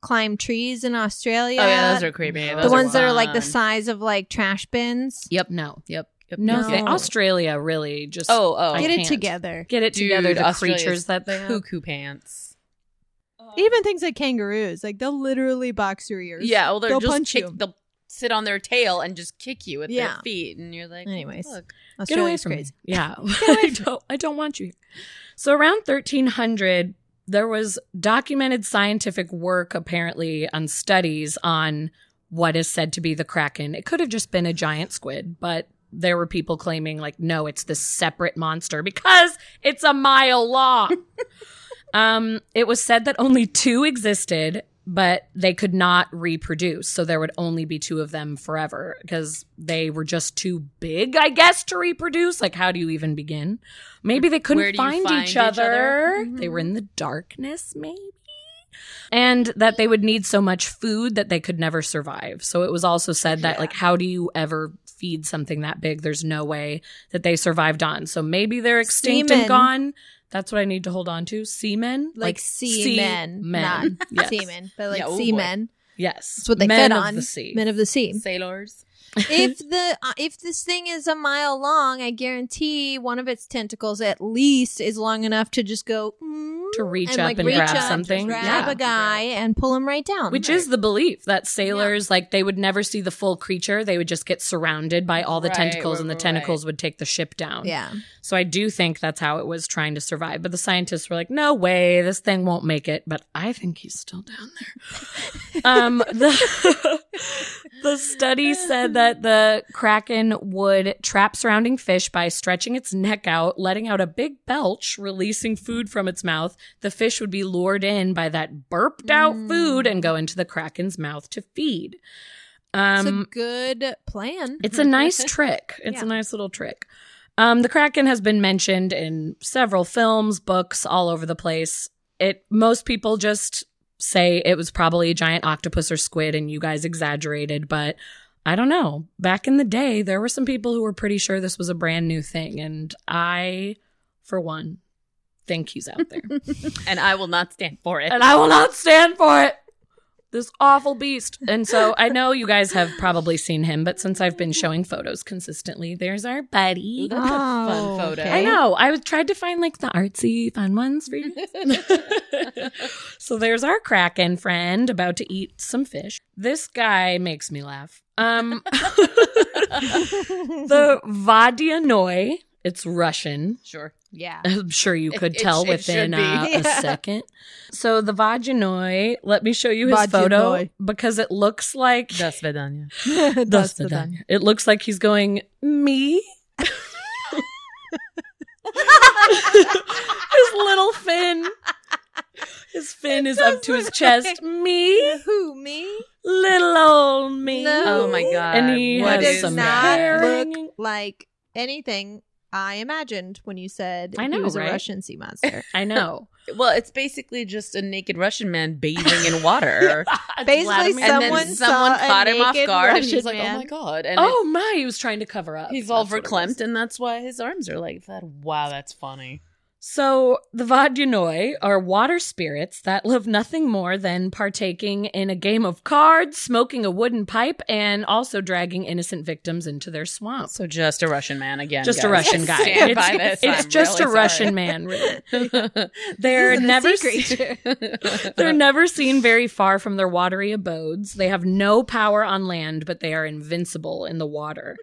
climb trees in Australia. Oh yeah, those are creepy. the Those ones that are like the size of like trash bins. Yep. No. Yep. Yep. No, No. Australia really just Oh, oh. I Get it can't. together. Get it Dude, together. The Australia's creatures that they have. cuckoo pants. Even things like kangaroos, like they'll literally box your ears. Yeah, well, they're They'll just punch kick, you. they'll sit on their tail and just kick you with Yeah. their feet, and you're like, Anyways. look. Get away from crazy. me. Yeah. I don't I don't want you here. So around 1300 there was documented scientific work apparently on studies on what is said to be the kraken. It could have just been a giant squid, but there were people claiming like no, it's this separate monster because it's a mile long. um it was said that only 2 existed but they could not reproduce. So there would only be two of them forever because they were just too big, I guess, to reproduce. Like, how do you even begin? Maybe they couldn't Where do you find, find each, each other. other? Mm-hmm. They were in the darkness, maybe. And that they would need so much food that they could never survive. So it was also said that, Yeah. like, how do you ever feed something that big? There's no way that they survived on. So maybe they're extinct Semen. and gone. That's what I need to hold on to. Seamen? Like, seamen, not seamen. Yes. seamen, but like Yeah, seamen. Yes. That's what they Men fed of on. the sea. Men of the sea. Sailors. If the uh, if this thing is a mile long, I guarantee one of its tentacles at least is long enough to just go mm, To reach and, up like, and reach grab up, something. grab Yeah. a guy, and pull him right down. Which is the belief that sailors, like, they would never see the full creature. They would just get surrounded by all the Right, tentacles, right, and the right, tentacles would take the ship down. yeah. So I do think that's how it was trying to survive. But the scientists were like, no way, this thing won't make it. But I think he's still down there. um, the, the study said that the Kraken would trap surrounding fish by stretching its neck out, letting out a big belch, releasing food from its mouth. The fish would be lured in by that burped out food and go into the Kraken's mouth to feed. It's Um, a good plan. it's a nice trick. It's Yeah. a nice little trick. Um, the Kraken has been mentioned in several films, books, all over the place. It most people just say it was probably a giant octopus or squid, and you guys exaggerated. But I don't know. Back in the day, there were some people who were pretty sure this was a brand new thing, and I, for one, think he's out there, And I will not stand for it. and I will not stand for it. This awful beast. And so I know you guys have probably seen him, but since I've been showing photos consistently, there's our buddy. That's a fun Oh, photo. okay. I know. I was tried to find like the artsy fun ones for you. so there's our Kraken friend about to eat some fish. This guy makes me laugh. Um the Vadianoi, it's Russian. Sure. Yeah. I'm sure you could it, tell it, within it uh, yeah. a second. So the Vaginoy, let me show you his photo because it looks like Das Vedanya. das Vedanya. It looks like he's going me. his little fin. His fin is up to his chest. Like me? Who? Me? Little old me. No. Oh my god. And he what has some not hair. look like anything I imagined when you said I know, he was right? a Russian sea monster. I know. Well, it's basically just a naked Russian man bathing in water. Basically, Vladimir. and Someone then someone saw a caught him off naked guard and Russian he's like, oh man. "Oh my god!" And Oh my, he was trying to cover up. he's all That's what verklempt, and that's why his arms are like that. Wow, that's funny. So the Vodunoi are water spirits that love nothing more than partaking in a game of cards, smoking a wooden pipe, and also dragging innocent victims into their swamp. So just a Russian man again. Just a. Russian guy. Stand It's, by this. it's I'm just really a Russian sorry. man. Really. They're This is a never they're never seen very far from their watery abodes. They have no power on land, but they are invincible in the water.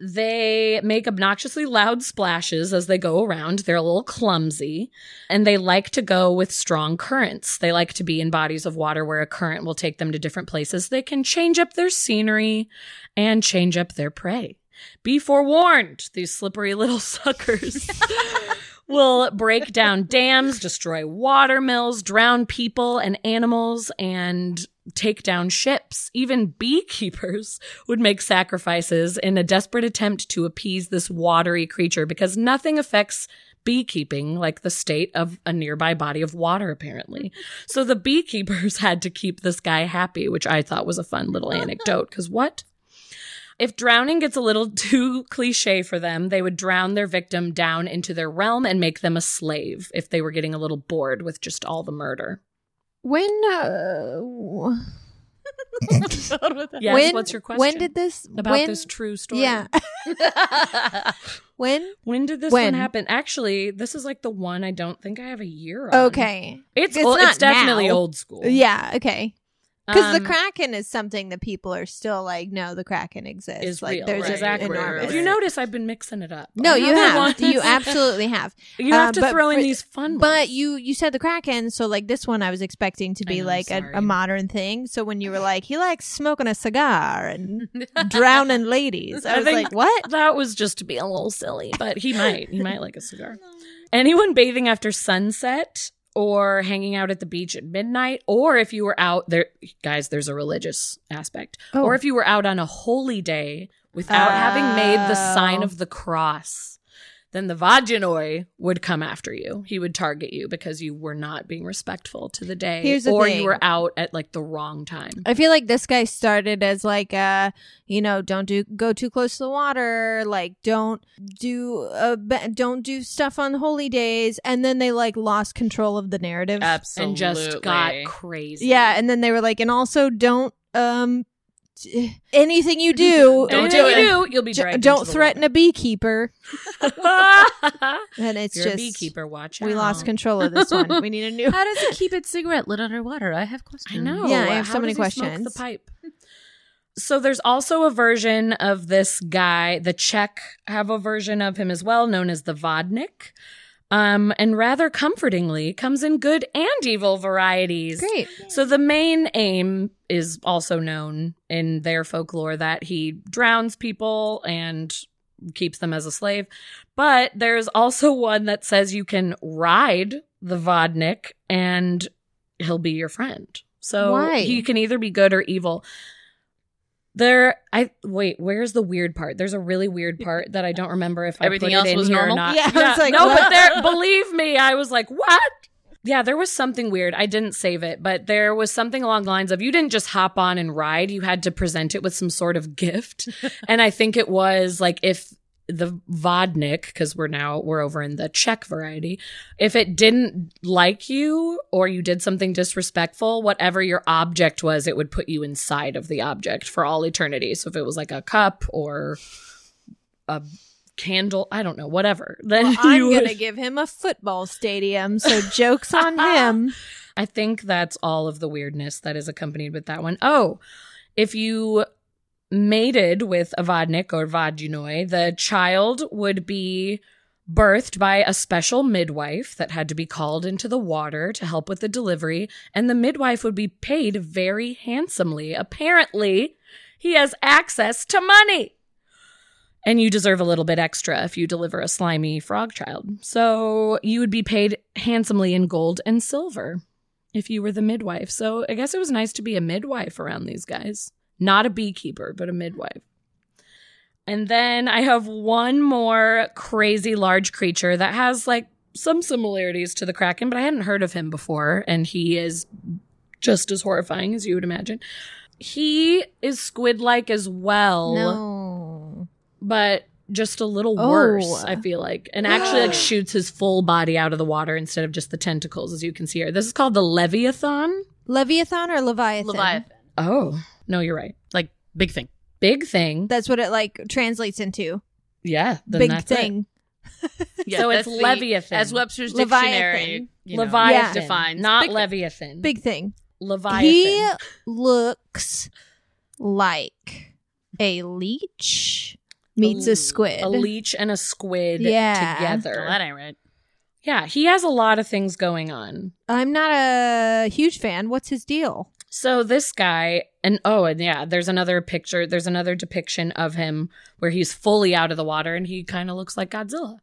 They make obnoxiously loud splashes as they go around. They're a little clumsy and they like to go with strong currents. They like to be in bodies of water where a current will take them to different places. They can change up their scenery and change up their prey. Be forewarned, these slippery little suckers will break down dams, destroy water mills, drown people and animals, and take down ships. Even beekeepers would make sacrifices in a desperate attempt to appease this watery creature because nothing affects beekeeping like the state of a nearby body of water, apparently. So the beekeepers had to keep this guy happy, which I thought was a fun little anecdote. Because what? If drowning gets a little too cliche for them, they would drown their victim down into their realm and make them a slave if they were getting a little bored with just all the murder. When uh, Yes, when what's your question? When did this about when, this true story? Yeah. when? When did this When? one happen? Actually, this is like the one I don't think I have a year on. Okay. It's It's old, not it's definitely now. old school. Yeah. Okay. Because Um, the Kraken is something that people are still like, no, the Kraken exists. is like, real. There's right, an exactly. enormous. If you notice, I've been mixing it up. no, you have. one. you absolutely have. You have Uh, to throw in for- these fun But ones. you you said the Kraken, so like this one, I was expecting to be know, like a, a modern thing. So when you were like, he likes smoking a cigar and drowning ladies, I I was think- like, what? That was just to be a little silly, but he might. He might like a cigar. Anyone bathing after sunset or hanging out at the beach at midnight, or if you were out there, guys, there's a religious aspect, Oh. or if you were out on a holy day without having made the sign Oh. of the cross, then the Vaginoi would come after you. He would target you because you were not being respectful to the day, Here's the or thing. you were out at like the wrong time. I feel like this guy started as like uh you know don't do go too close to the water like don't do uh don't do stuff on holy days and then they like lost control of the narrative Absolutely. And just got crazy. yeah and then they were like and also don't um anything you do mm-hmm. Don't Anything do you it. do, you'll be j- dragged don't into the threaten a beekeeper and it's You're just a beekeeper. Watch we out. lost control of this one we need a new How does it keep its cigarette lit underwater? I have questions. I know. Yeah, I have How so many does he smoke questions. The pipe. So there's also a version of this guy. The Czech have a version of him as well, known as the Vodnik. Um, and rather comfortingly comes in good and evil varieties. great So the main aim is also known in their folklore that he drowns people and keeps them as a slave. But there's also one that says you can ride the Vodnik and he'll be your friend. So Why? he can either be good or evil. There, I wait. Where's the weird part? There's a really weird part that I don't remember if I Everything put else it in was here normal? or not. Yeah, was like, no, what? but there. Believe me, I was like, what? Yeah, there was something weird. I didn't save it, but there was something along the lines of you didn't just hop on and ride. You had to present it with some sort of gift. and I think it was like if the vodnik, because we're now we're over in the Czech variety, if it didn't like you or you did something disrespectful, whatever your object was, it would put you inside of the object for all eternity. So if it was like a cup or a candle, I don't know, whatever. Then well, i'm would- gonna give him a football stadium so jokes on him I think that's all of the weirdness that is accompanied with that one. Oh, if you mated with a vodnik or vodunoi, the child would be birthed by a special midwife that had to be called into the water to help with the delivery, and the midwife would be paid very handsomely. Apparently, he has access to money. And you deserve a little bit extra if you deliver a slimy frog child. So you would be paid handsomely in gold and silver if you were the midwife. So I guess it was nice to be a midwife around these guys. Not a beekeeper, but a midwife. And then I have one more crazy large creature that has like some similarities to the Kraken, but I hadn't heard of him before. And he is just as horrifying as you would imagine. He is squid like as well no but just a little Oh. worse, I feel like. And actually like shoots his full body out of the water instead of just the tentacles as you can see here. This is called the Leviathan. Leviathan or Leviathan? Leviathan. Oh, no, you're right. Like big thing. Big thing. That's what it like translates into. Yeah, then Big that's it. thing. Yes, So it's the- Leviathan. As Webster's Leviathan. dictionary you know, Leviathan, defines. not Big thing. Leviathan. Big thing. Leviathan. He looks like a leech meets a squid. A leech and a squid Yeah. Oh, together. that ain't right. Yeah, he has a lot of things going on. I'm not a huge fan. What's his deal? So this guy, and oh, and yeah, there's another picture. There's another depiction of him where he's fully out of the water, and he kind of looks like Godzilla.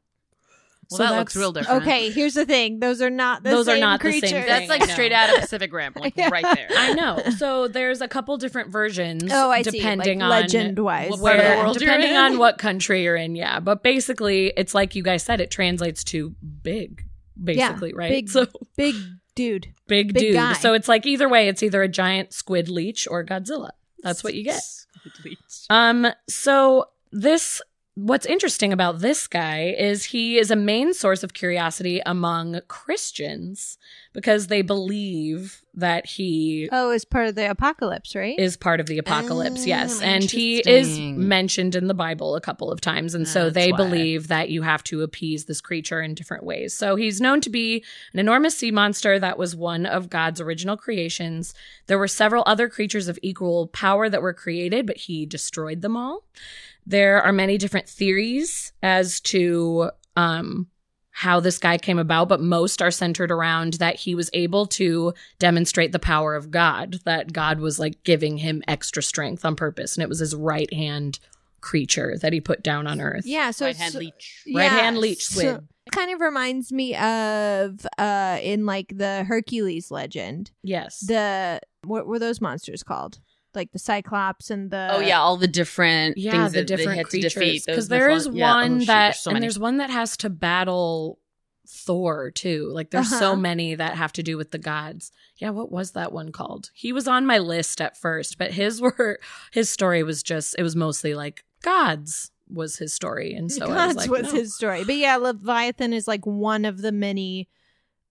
Well, So that looks real different. Okay, here's the thing. Those are not the Those are same not the same thing. That's like No. straight out of Pacific Rim, like Yeah. right there. I know. So there's a couple different versions. Oh, I see. depending like on legend-wise. where part of the world you're depending in. on what country you're in. Yeah, but basically, it's like you guys said. It translates to big, basically, right? big so Big dude. big, big dude. guy. So it's like either way, it's either a giant squid leech or Godzilla. That's what you get. Um, so this what's interesting about this guy is he is a main source of curiosity among Christians because they believe that he Oh, is part of the apocalypse, right? is part of the apocalypse, Oh, yes. And he is mentioned in the Bible a couple of times. And so they why. believe that you have to appease this creature in different ways. So he's known to be an enormous sea monster that was one of God's original creations. There were several other creatures of equal power that were created, but he destroyed them all. There are many different theories as to um, how this guy came about, but most are centered around that he was able to demonstrate the power of God, that God was like giving him extra strength on purpose. And it was his right hand creature that he put down on earth. yeah, so right it's hand leech. Right hand leech so squid. it kind of reminds me of uh in like the Hercules legend. Yes. The what were those monsters called? Like the Cyclops and the oh yeah, all the different yeah, things the that they different had to creatures. defeat. Because there is Nephilim- yeah, oh, one shoot, that, there's so and there's one that has to battle Thor too. Like there's Uh-huh. so many that have to do with the gods. Yeah, what was that one called? He was on my list at first, but his were his story was just it was mostly like gods was his story, and so I was like, what's no. his story. But yeah, Leviathan is like one of the many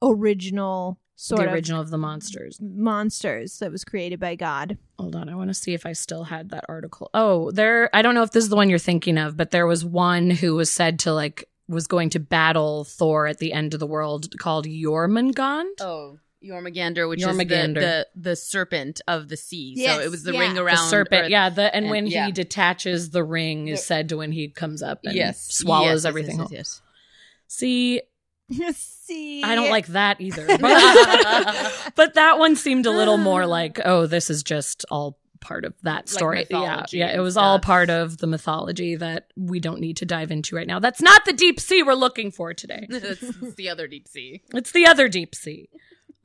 original sort the original of the monsters. monsters that was created by God. Hold on, I want to see if I still had that article. Oh, there I don't know if this is the one you're thinking of, but there was one who was said to like was going to battle Thor at the end of the world called Jormungand. Oh, Jormungandr, which Jormungandr. is the, the the serpent of the sea. Yes, so it was the yeah. ring around the serpent, Earth. yeah. The and, And- when yeah. he detaches the ring is said to when he comes up and Yes, swallows Yes, yes, everything. yes, whole. yes, See, See, I don't like that either. But, but that one seemed a little more like, oh, this is just all part of that story. yeah, yeah. It was all part of the mythology that we don't need to dive into right now. That's not the deep sea we're looking for today. That's the other deep sea. It's the other deep sea.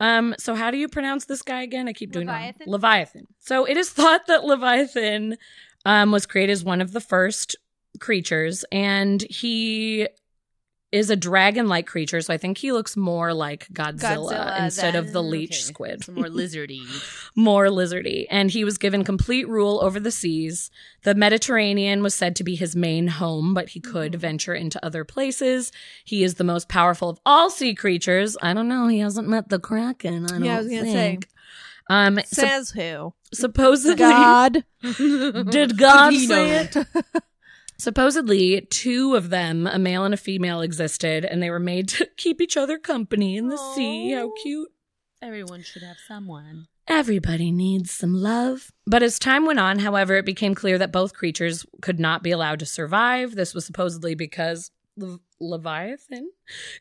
Um, so how do you pronounce this guy again? I keep doing wrong. Leviathan? Leviathan. So it is thought that Leviathan um, was created as one of the first creatures, and he is a dragon-like creature. So I think he looks more like Godzilla, Godzilla instead of the leech Okay. squid, It's more lizardy. more lizardy. And he was given complete rule over the seas. The Mediterranean was said to be his main home, but he could venture into other places. He is the most powerful of all sea creatures. I don't know. He hasn't met the Kraken. I don't I gonna say. think. Um, Says who? supposedly, God. did God say it? Supposedly, two of them, a male and a female, existed, and they were made to keep each other company in the sea. How cute! Everyone should have someone. Everybody needs some love. But as time went on, however, it became clear that both creatures could not be allowed to survive. This was supposedly because Le- Leviathan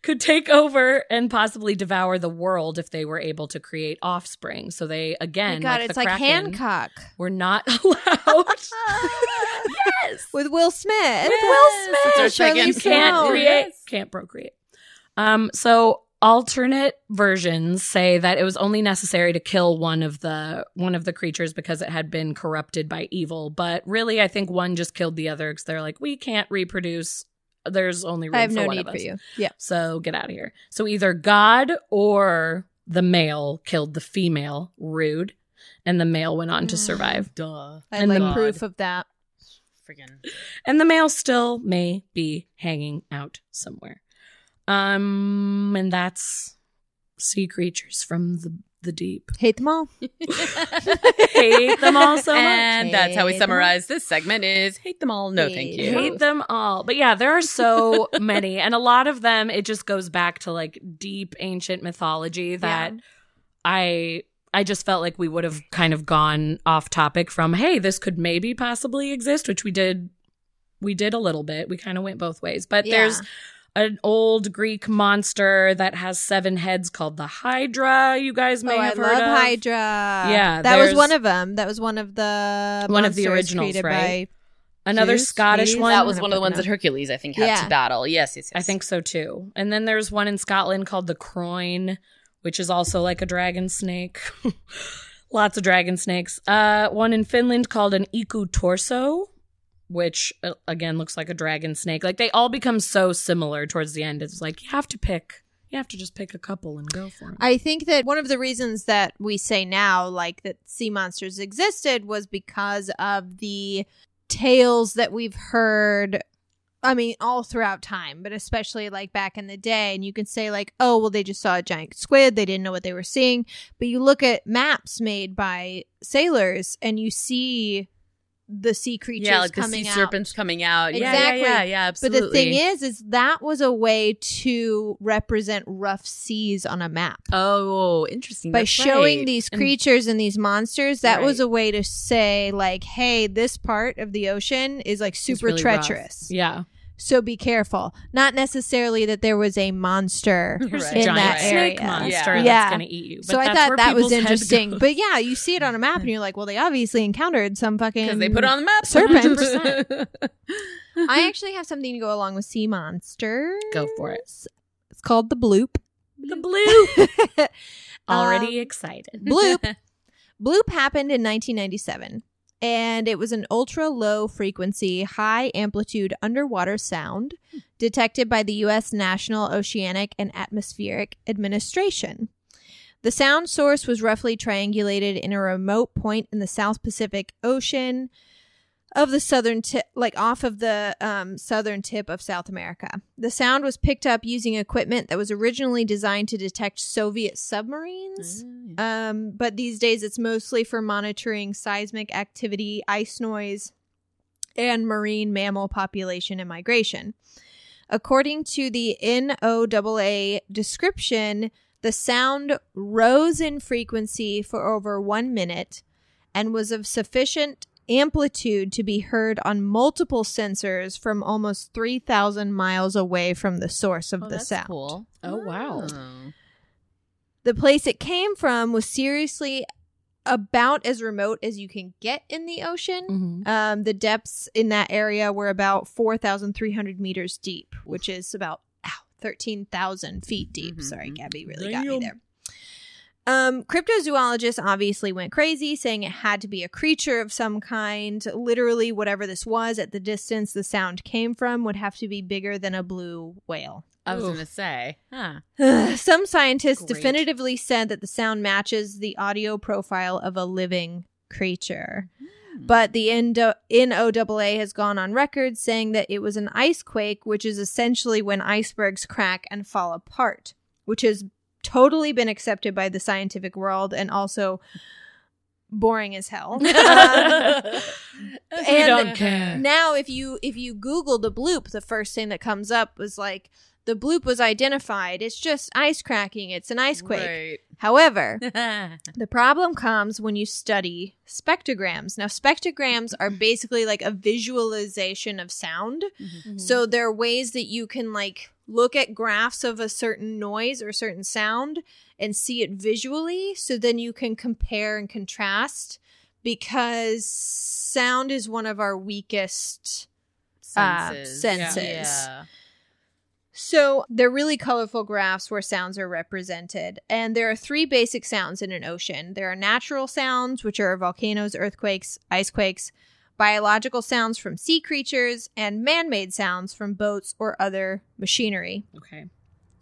could take over and possibly devour the world if they were able to create offspring. So they, again, God, like it's the like Kraken, Hancock were not allowed. yes. with Will Smith. With Will Smith. It's our second You can't Theron. create, can't procreate. Um, so alternate versions say that it was only necessary to kill one of the one of the creatures because it had been corrupted by evil. But really, I think one just killed the other because they're like, we can't reproduce. There's only room I have for no one need of for you. Yeah. So get out of here. So either God or the male killed the female, rude, and the male went on to survive. Duh. I And like the- proof of that. freaking. and the male still may be hanging out somewhere. Um, and that's sea creatures from the the deep. Hate them all. Hate them all so much. and that's how we Hate them all. summarize this segment is hate them all. No, thank you. hate them all. But yeah, there are so many. And a lot of them, it just goes back to like deep ancient mythology that Yeah. I I just felt like we would have kind of gone off topic from, hey, this could maybe possibly exist, which we did we did a little bit. We kind of went both ways. But Yeah. there's an old Greek monster that has seven heads called the Hydra. You guys may oh, I have love heard of. Hydra. Yeah, that was one of them. That was one of the One of the monsters originals, right? Another Zeus, Scottish Hades? one. that was one of the ones up. that Hercules, I think, had Yeah. to battle. Yes, yes, yes. I think so too. And then there's one in Scotland called the Croyne, which is also like a dragon snake. Lots of dragon snakes. Uh, one in Finland called an Iku-Turso, which uh, again looks like a dragon snake. Like they all become so similar towards the end. It's like you have to pick. You have to just pick a couple and go for it. I think that one of the reasons that we say now, like that sea monsters existed, was because of the tales that we've heard. I mean, all throughout time, but especially like back in the day. And you can say, like, oh, well, they just saw a giant squid. They didn't know what they were seeing. But you look at maps made by sailors and you see the sea creatures yeah, like the sea out. serpents coming out. Yeah, Exactly. Yeah, yeah, yeah, But absolutely. the thing is, is that was a way to represent rough seas on a map oh, interesting. by That's showing right. these creatures and these monsters that was a way to say like hey this part of the ocean is like super really rough. treacherous Yeah. So be careful not necessarily that there was a monster Here's Right. a in giant that snake area monster Yeah. that's Yeah. going to eat you. But so i thought that was interesting but yeah you see it on a map and you're like well they obviously encountered some fucking because they put it on the map. serpents. 100%. i actually have something to go along with sea monsters Go for it. it's called the bloop the blue. Um, Already excited. Bloop. Bloop happened in 1997, and it was an ultra low frequency, high amplitude underwater sound detected by the U.S. National Oceanic and Atmospheric Administration. The sound source was roughly triangulated in a remote point in the South Pacific Ocean of the southern tip, like off of the um, southern tip of South America. The sound was picked up using equipment that was originally designed to detect Soviet submarines. Um, but these days it's mostly for monitoring seismic activity, ice noise, and marine mammal population and migration. According to the NOAA description, the sound rose in frequency for over one minute and was of sufficient amplitude to be heard on multiple sensors from almost 3,000 miles away from the source of Oh, the that's sound. cool. Oh, wow. Oh. The place it came from was seriously about as remote as you can get in the ocean. Mhm. Um, the depths in that area were about 4,300 meters deep, which is about 13,000 feet deep. Mhm, Sorry, mhm. Gabby really got me there. Um, cryptozoologists obviously went crazy, saying it had to be a creature of some kind. Literally, whatever this was at the distance the sound came from would have to be bigger than a blue whale. I was gonna say, huh? Some scientists Great. definitively said that the sound matches the audio profile of a living creature. But the NO- NOAA has gone on record saying that it was an ice quake, which is essentially when icebergs crack and fall apart, which has totally been accepted by the scientific world and also boring as hell. Um, we and don't care. now if you if you google the bloop the first thing that comes up was like the bloop was identified it's just ice cracking it's an ice quake however the problem comes when you study spectrograms now spectrograms are basically like a visualization of sound Mm-hmm. so there are ways that you can like look at graphs of a certain noise or certain sound and see it visually so then you can compare and contrast because sound is one of our weakest Uh, senses. senses. Yeah. So they're really colorful graphs where sounds are represented. And there are three basic sounds in an ocean. There are natural sounds, which are volcanoes, earthquakes, ice quakes, biological sounds from sea creatures, and man-made sounds from boats or other machinery. Okay.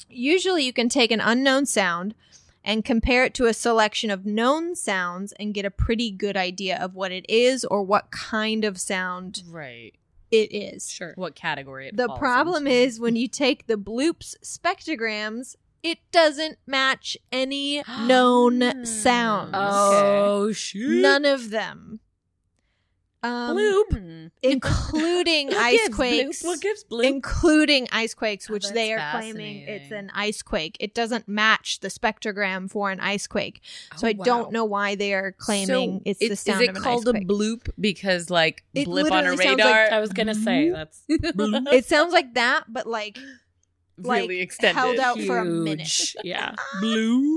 Usually you can take an unknown sound and compare it to a selection of known sounds and get a pretty good idea of what it is or what kind of sound Right. it is. Sure. What category? It The falls problem into. is when you take the bloops spectrograms, it doesn't match any known sounds. Oh shoot! None of them. Um, Bloop. Hmm. including What ice quakes. bloop? What gives bloop? including ice quakes, Oh, which they are claiming it's an ice quake. It doesn't match the spectrogram for an ice quake, so Oh, I wow. don't know why they are claiming So it's the it's- sound Is it of an called ice a bloop because like It blip on a literally sounds radar? like- I was gonna say that's it sounds like that, but like like, really extended. held out for a minute. Yeah, blue.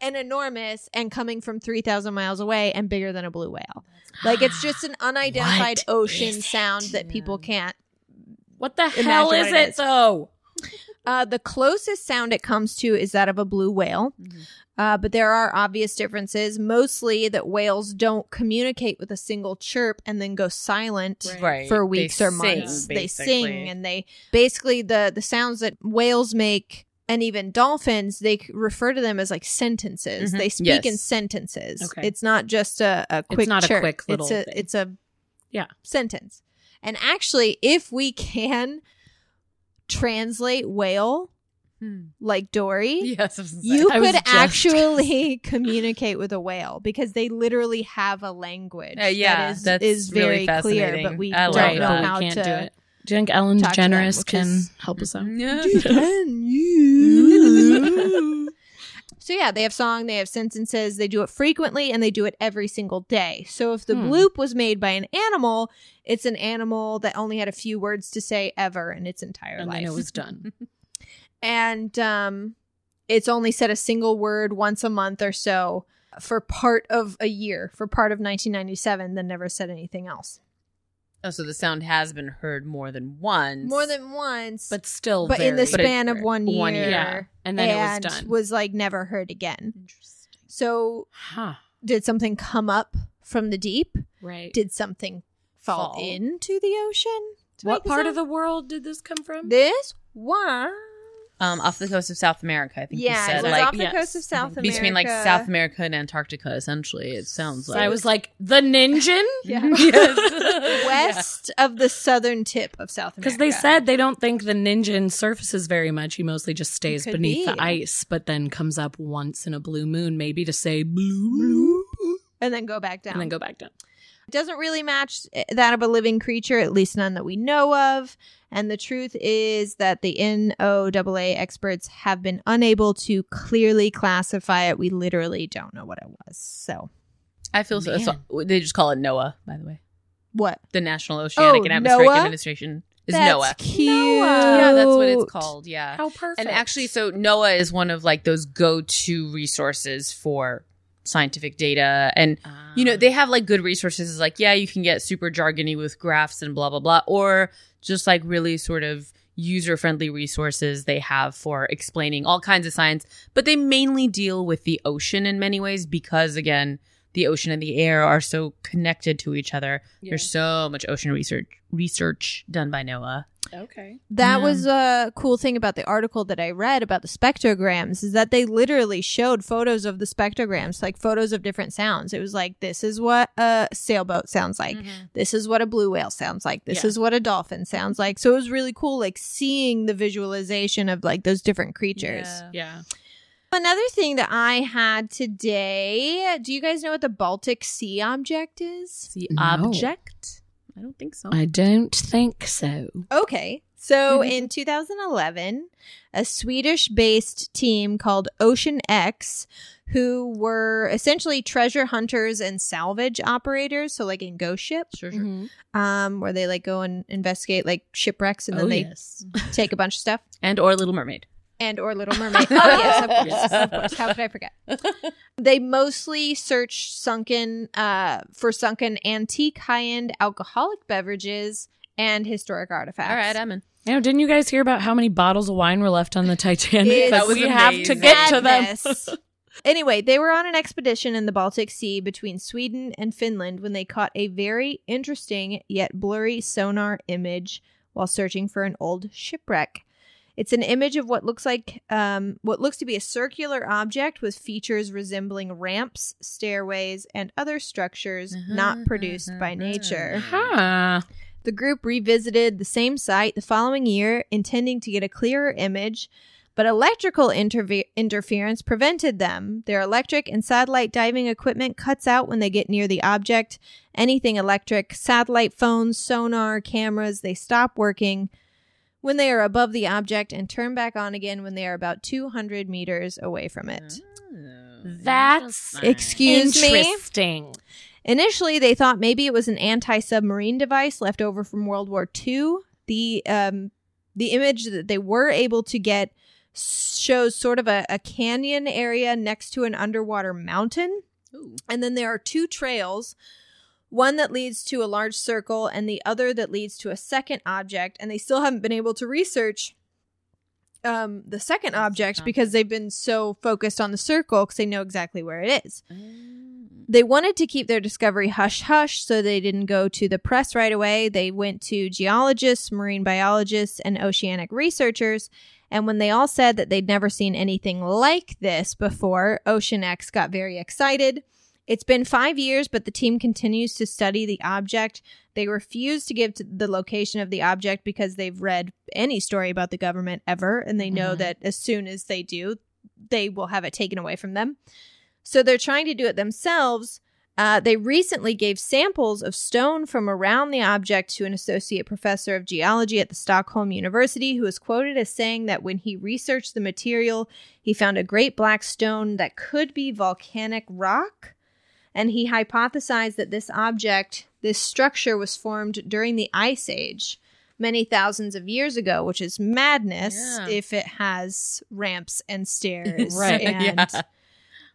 And enormous and coming from three thousand miles away and bigger than a blue whale. Like it's just an unidentified What ocean sound that people can't What the hell Imagine is what it it is. though? Uh, the closest sound it comes to is that of a blue whale. Mhm. Uh, but there are obvious differences, mostly that whales don't communicate with a single chirp and then go silent Right. Right. for They weeks or sing, months. They sing and they basically the the sounds that whales make and even dolphins they refer to them as like sentences. Mhm. They speak Yes. in sentences. Okay. It's not just a, a quick not a quick little It's a thing. it's a Yeah. sentence. And actually, if we can translate whale Hmm. like Dory, Yes, I was gonna say. you could actually communicate with a whale because they literally have a language. Uh, yeah, that is, that's is really very clear, but we I don't right, know but how we can't to do it. Do you think Ellen talk to them, DeGeneres can is- help us out? Yeah. Can you? so yeah, they have song, they have sentences, they do it frequently, and they do it every single day. So if the Hmm. bloop was made by an animal, it's an animal that only had a few words to say ever in its entire and life. then it was done. and um, it's only said a single word once a month or so for part of a year, for part of 1997, then never said anything else. Oh, so the sound has been heard more than once. More than once, But still, but in the span of one year, one year. yeah, and then it was done. was like never heard again. Interesting. So huh? did something come up from the deep? Right. Did something fall, Fall. into the ocean? what part of the world did this come from? this one? Um, off the coast of South America, I think Yeah, you said was like off the yes. coast of South America. between like South America and Antarctica. Essentially, it sounds So like I was like the ninja Yeah. Yes. west of the southern tip of South America. because they said they don't think the ninja surfaces very much. He mostly just stays Could beneath be. the ice, but then comes up once in a blue moon, maybe to say blue, and then go back down. and then go back down. It doesn't really match eh, that of a living creature, at least none that we know of. And the truth is that the NOAA experts have been unable to clearly classify it. We literally don't know what it was. So, I feel so, so. They just call it NOAA, by the way. what? The National Oceanic Oh, and Atmospheric NOAA? Administration is That's NOAA. cute. Yeah, that's what it's called. Yeah. How perfect! And actually, so NOAA is one of like those go-to resources for scientific data, and you know they ah. have like good resources. Like, yeah, you can get super jargony with graphs and blah blah blah, or just like really sort of user-friendly resources they have for explaining all kinds of science. But they mainly deal with the ocean in many ways because, again, the ocean and the air are so connected to each other. Yeah. There's so much ocean research research done by NOAA. Okay. That Yeah. was a cool thing about the article that I read about the spectrograms is that they literally showed photos of the spectrograms, like photos of different sounds. It was like, this is what a sailboat sounds like. Mm-hmm. This is what a blue whale sounds like. This Yeah. is what a dolphin sounds like. So it was really cool, like seeing the visualization of like those different creatures. Yeah. Another thing that I had today, do you guys know what the Baltic Sea object is? The No. object? I don't think so. I don't think so. Okay. So Mm-hmm. in 2011, a Swedish based team called Ocean X, who were essentially treasure hunters and salvage operators, so like in ghost ships, sure, sure. Mm-hmm. um, where they like go and investigate like shipwrecks and then Oh, they yes. take a bunch of stuff. And or Little Mermaid. And or Little Mermaid. Oh yes, of course, Yes. of course. How could I forget? They mostly search sunken uh, for sunken antique high-end alcoholic beverages and historic artifacts. All right, I'm in. You know, didn't you guys hear about how many bottles of wine were left on the Titanic? It's That we have to amazing. get to them. Anyway, they were on an expedition in the Baltic Sea between Sweden and Finland when they caught a very interesting yet blurry sonar image while searching for an old shipwreck. It's an image of what looks like um, what looks to be a circular object with features resembling ramps, stairways, and other structures not produced by nature. Huh. The group revisited the same site the following year, intending to get a clearer image, but electrical interve- interference prevented them. Their electric and satellite diving equipment cuts out when they get near the object. Anything electric, satellite phones, sonar, cameras, they stop working when they are above the object and turn back on again when they are about 200 meters away from it. That's Excuse me? interesting. Initially, they thought maybe it was an anti-submarine device left over from World War II. The um, the image that they were able to get shows sort of a, a canyon area next to an underwater mountain, Ooh. and then there are two trails. One that leads to a large circle, and the other that leads to a second object. And they still haven't been able to research um, the second object because they've been so focused on the circle because they know exactly where it is. They wanted to keep their discovery hush hush, so they didn't go to the press right away. They went to geologists, marine biologists, and oceanic researchers. And when they all said that they'd never seen anything like this before, Ocean X got very excited. It's been five years, but the team continues to study the object. They refuse to give to the location of the object because they've read any story about the government ever, and they know Mhm. that as soon as they do, they will have it taken away from them. So they're trying to do it themselves. Uh, they recently gave samples of stone from around the object to an associate professor of geology at the Stockholm University, who is quoted as saying that when he researched the material, he found a great black stone that could be volcanic rock. And he hypothesized that this object, this structure, was formed during the Ice Age many thousands of years ago, which is madness Yeah. if it has ramps and stairs. Right. And, Yeah.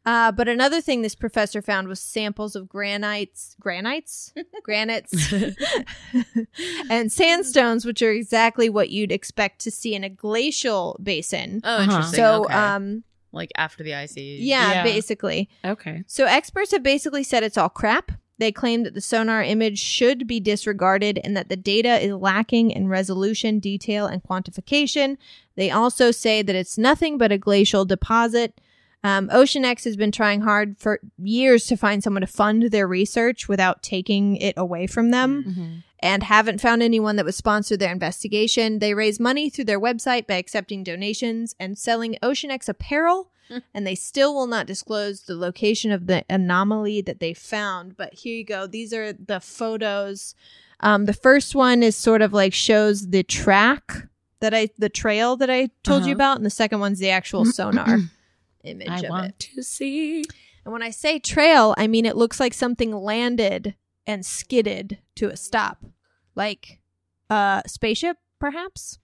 uh, but another thing this professor found was samples of granites, granites, granites, and sandstones, which are exactly what you'd expect to see in a glacial basin. Oh, Uh-huh. interesting. so, okay. um, like after the ice age. yeah, Yeah. basically. Okay. So experts have basically said it's all crap. They claim that the sonar image should be disregarded and that the data is lacking in resolution, detail, and quantification. They also say that it's nothing but a glacial deposit. Um, OceanX has been trying hard for years to find someone to fund their research without taking it away from them Mm-hmm. And haven't found anyone that would sponsor their investigation. They raise money through their website by accepting donations and selling OceanX apparel, and they still will not disclose the location of the anomaly that they found. But here you go. These are the photos. Um, the first one is sort of like shows the track that I, the trail that I told you Uh-huh. about, and the second one's the actual sonar image I of want it. to see. And when I say trail, I mean it looks like something landed and skidded to a stop. Like a spaceship, perhaps?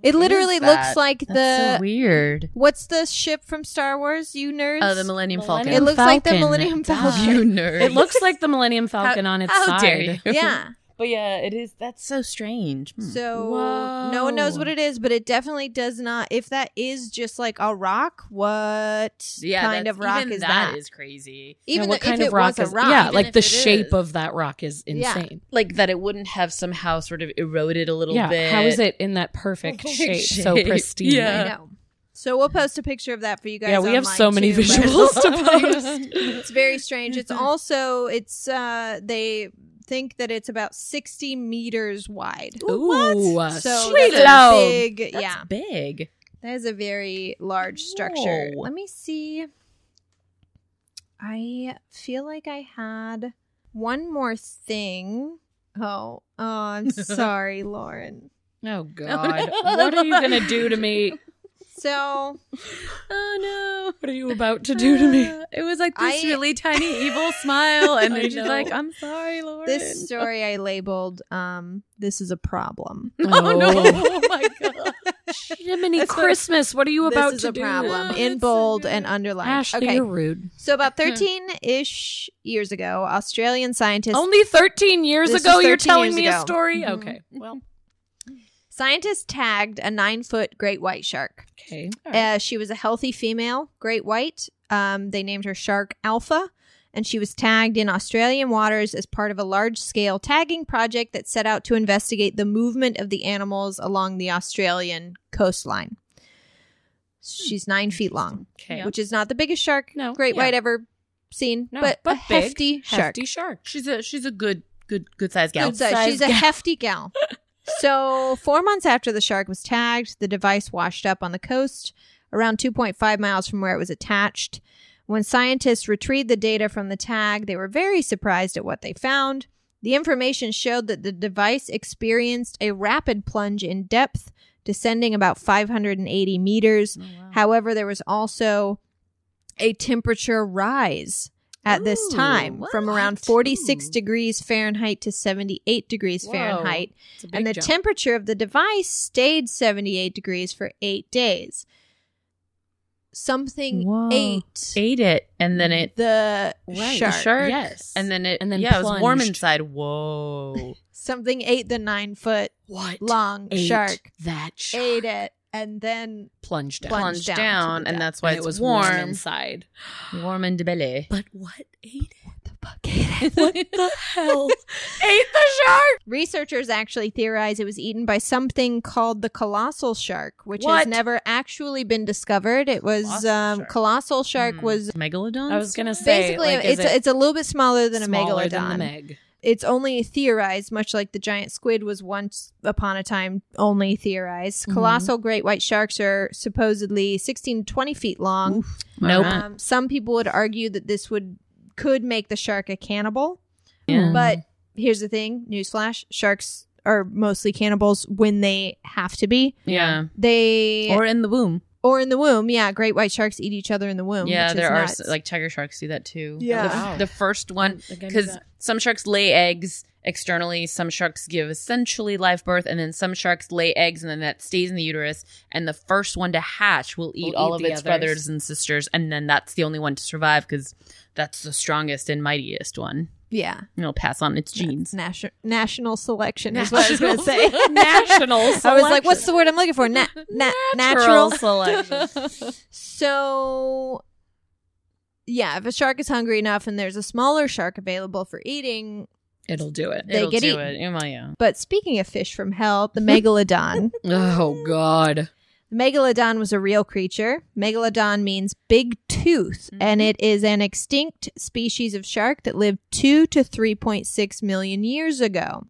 It What literally looks like That's the so weird. what's the ship from Star Wars, you nerds? Oh, the Millennium Falcon. it looks like the Millennium Falcon. you nerd. It looks like the Millennium Falcon on its how side. dare you. yeah. But yeah, it is. That's so strange. Hmm. So no one knows what it is, but it definitely does not. If that is just like a rock, what yeah, kind of rock even is that? that? Is crazy. Yeah, Even what if kind it of rock is a rock, yeah, like the shape is. of that rock is Yeah. insane. Like that, it wouldn't have somehow sort of eroded a little Yeah, bit. how is it in that perfect Perfect shape, so pristine? Yeah. I know. So we'll post a picture of that for you guys. Yeah, we have so many too, visuals to post. it's very strange. It's also it's uh they think that it's about 60 meters wide. Ooh, So sweet that's low. big That's yeah. big. That is a very large structure. Whoa. Let me see. I feel like I had one more thing. Oh, oh, I'm sorry, Lauren. Oh God, what are you gonna do to me? So Oh no! What are you about to do to me? Uh, It was like this I- really tiny evil smile, and then she's like, "I'm sorry, Lauren." this story I labeled um this is a problem. Oh no! Oh my god! Jiminy That's what- Christmas, what are you about this is to a do? problem Oh, in that's bold and underlined. Ashley, okay. you're rude. So about 13-ish years ago, Australian scientists Only 13 years ago, was you're telling me a ago. story? Mhm. Okay, well, scientists tagged a 9-foot great white shark. okay. Uh, she was a healthy female great white. Um, they named her Shark Alpha, and she was tagged in Australian waters as part of a large scale tagging project that set out to investigate the movement of the animals along the Australian coastline. She's nine feet long, Okay. which is not the biggest shark No, great yeah. white ever seen, No, but, but a big, hefty shark. Hefty shark. She's a she's a good good good size gal. Good size. Size She's a gal. hefty gal. so, four months after the shark was tagged, the device washed up on the coast around 2.5 miles from where it was attached. When scientists retrieved the data from the tag, they were very surprised at what they found. The information showed that the device experienced a rapid plunge in depth, descending about 580 meters. Oh, However, there was also a temperature rise at this Ooh, time from around 46 Ooh. degrees Fahrenheit to 78 degrees Whoa. Fahrenheit. It's a big And the jump. temperature of the device stayed 78 degrees for eight days. Something Whoa. ate Ate it and then it the Right, shark. the shark. Yes. and then it And then yeah it was warm inside. Whoa. Something ate the nine foot what long ate shark. that shark Ate it and then plunged down. Plunged Plunged down down, and that's why And it's it was warm. warm inside. Warm and the belly. But what ate it? the fuck ate it. What the hell ate the shark? Researchers actually theorize it was eaten by something called the colossal shark, which has never actually been discovered. It was Colossal um, shark. colossal shark Hmm. was megalodon. I was gonna say basically like, it's it it's a little bit smaller than a megalodon. than the Meg. It's only theorized, much like the giant squid was once upon a time only theorized. Mhm. Colossal great white sharks are supposedly 16 to 20 feet long. Nope. Um, some people would argue that this would could make the shark a cannibal, Yeah. but here's the thing: newsflash: sharks are mostly cannibals when they have to be. yeah. They Or in the womb. Or in the womb. Yeah, great white sharks eat each other in the womb. yeah, which is there are nuts. like tiger sharks do that too. Yeah. The, Wow. the first one because some sharks lay eggs externally some sharks give essentially live birth and then some sharks lay eggs and then that stays in the uterus and the first one to hatch will eat Will all eat of its others. brothers and sisters and then that's the only one to survive because that's the strongest and mightiest one yeah. and it'll pass on its genes National national selection is what I was going to say. National I was like, what's the word I'm looking for? Na- na- natural. selection. So, yeah, if a shark is hungry enough and there's a smaller shark available for eating, It'll do it. They It'll get do eaten. it. Well, yeah. but speaking of fish from hell, the megalodon. Oh God. The megalodon was a real creature. Megalodon means big tooth, and it is an extinct species of shark that lived 2 to 3.6 million years ago.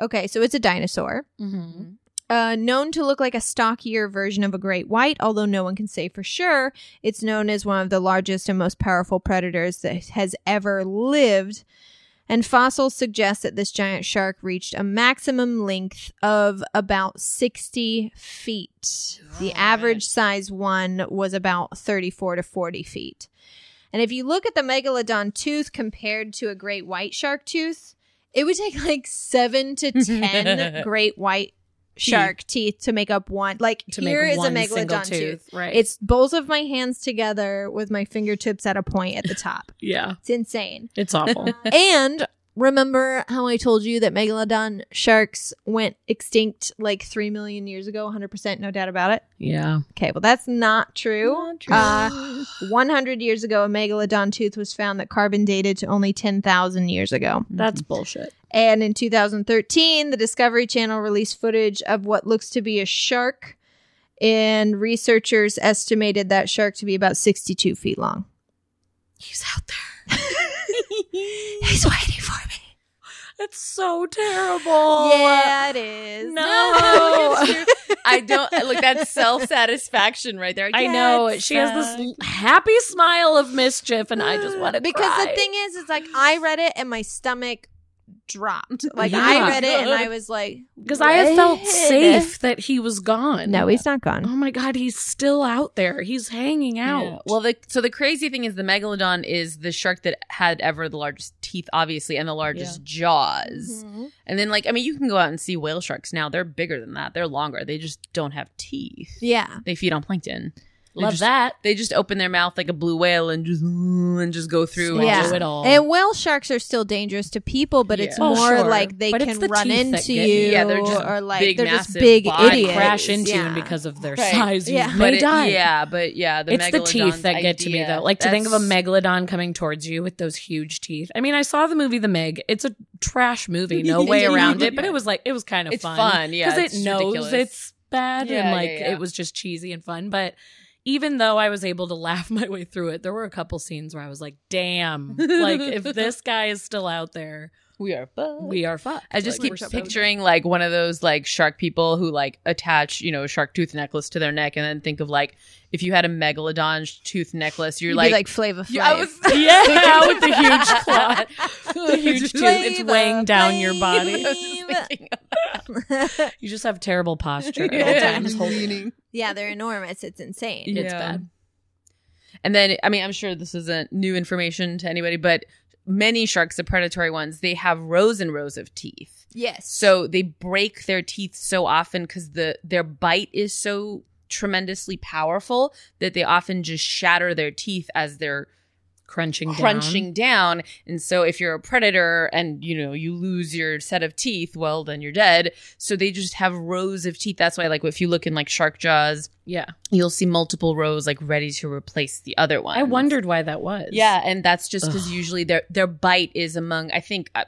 Okay, so it's a dinosaur. Mm-hmm. Uh, known to look like a stockier version of a great white, although no one can say for sure. It's known as one of the largest and most powerful predators that has ever lived. And fossils suggest that this giant shark reached a maximum length of about 60 feet. The average size one was about 34 to 40 feet. And if you look at the megalodon tooth compared to a great white shark tooth, it would take like seven to 10 great white shark teeth to make up one. Like To here make is a megalodon tooth. Right. It's both of my hands together with my fingertips at a point at the top. yeah. It's insane. It's awful. and remember how I told you that megalodon sharks went extinct like 3 million years ago? 100%, no doubt about it. yeah. Okay, well, that's not true. Not true. Uh, 100 years ago, a megalodon tooth was found that carbon dated to only 10,000 years ago. That's bullshit. And in 2013, the Discovery Channel released footage of what looks to be a shark, and researchers estimated that shark to be about 62 feet long. He's out there. He's waiting for me. It's so terrible. Yeah, it is. No. I don't look that self satisfaction right there. I know. She has this happy smile of mischief, and I just want to because the thing is, it's like I read it and my stomach dropped. Like Yeah. I read it and I was like, because I have felt safe that he was gone. No, he's not gone. Oh my god, he's still out there. He's hanging out. Yeah. Well, the so the crazy thing is the megalodon is the shark that had ever the largest teeth, obviously, and the largest jaws. Mhm. And then, like, I mean, you can go out and see whale sharks now. They're bigger than that. They're longer. They just don't have teeth. Yeah. They feed on plankton. They Love just- that. They just open their mouth like a blue whale and just and just go through. and Yeah. just- Do it all. And whale sharks are still dangerous to people, but it's Oh, more sure. like they But can the run into you. you. Yeah, they're just or like big, they're just big idiots. crash into you, yeah. and because of their Right. size, you Yeah. may but it- die. yeah, but yeah, the it's the teeth megalodon's that get to me though. Like to think of a megalodon coming towards you with those huge teeth. I mean, I saw the movie The Meg. It's a trash movie, no way around it. But it was like it was kind of It's fun. fun, yeah, because it knows ridiculous. it's bad Yeah, and yeah, like yeah. it was just cheesy and fun. But even though I was able to laugh my way through it, there were a couple scenes where I was like, "Damn! like if this guy is still out there, we are fucked. we are fucked." I just Like, keep we're so- picturing like one of those like shark people who like attach, you know, a shark tooth necklace to their neck and then think of like if you had a megalodon tooth necklace, you're You'd like, be like Flava Flav. Yeah, I was- Yeah, with the huge claw. the huge tooth. It's weighing down your body. Just You just have terrible posture at all Yeah. times. holding yeah, they're enormous. It's insane. It's bad. And then, I mean, I'm sure this isn't new information to anybody, but many sharks, the predatory ones, they have rows and rows of teeth. Yes. So they break their teeth so often because the their bite is so tremendously powerful that they often just shatter their teeth as they're Crunching down. crunching down. And so if you're a predator and you know you lose your set of teeth, well then you're dead. So they just have rows of teeth. That's why like if you look in like shark jaws, Yeah. you'll see multiple rows like ready to replace the other one. I wondered why that was. Yeah, and that's just because usually their their bite is among I think uh,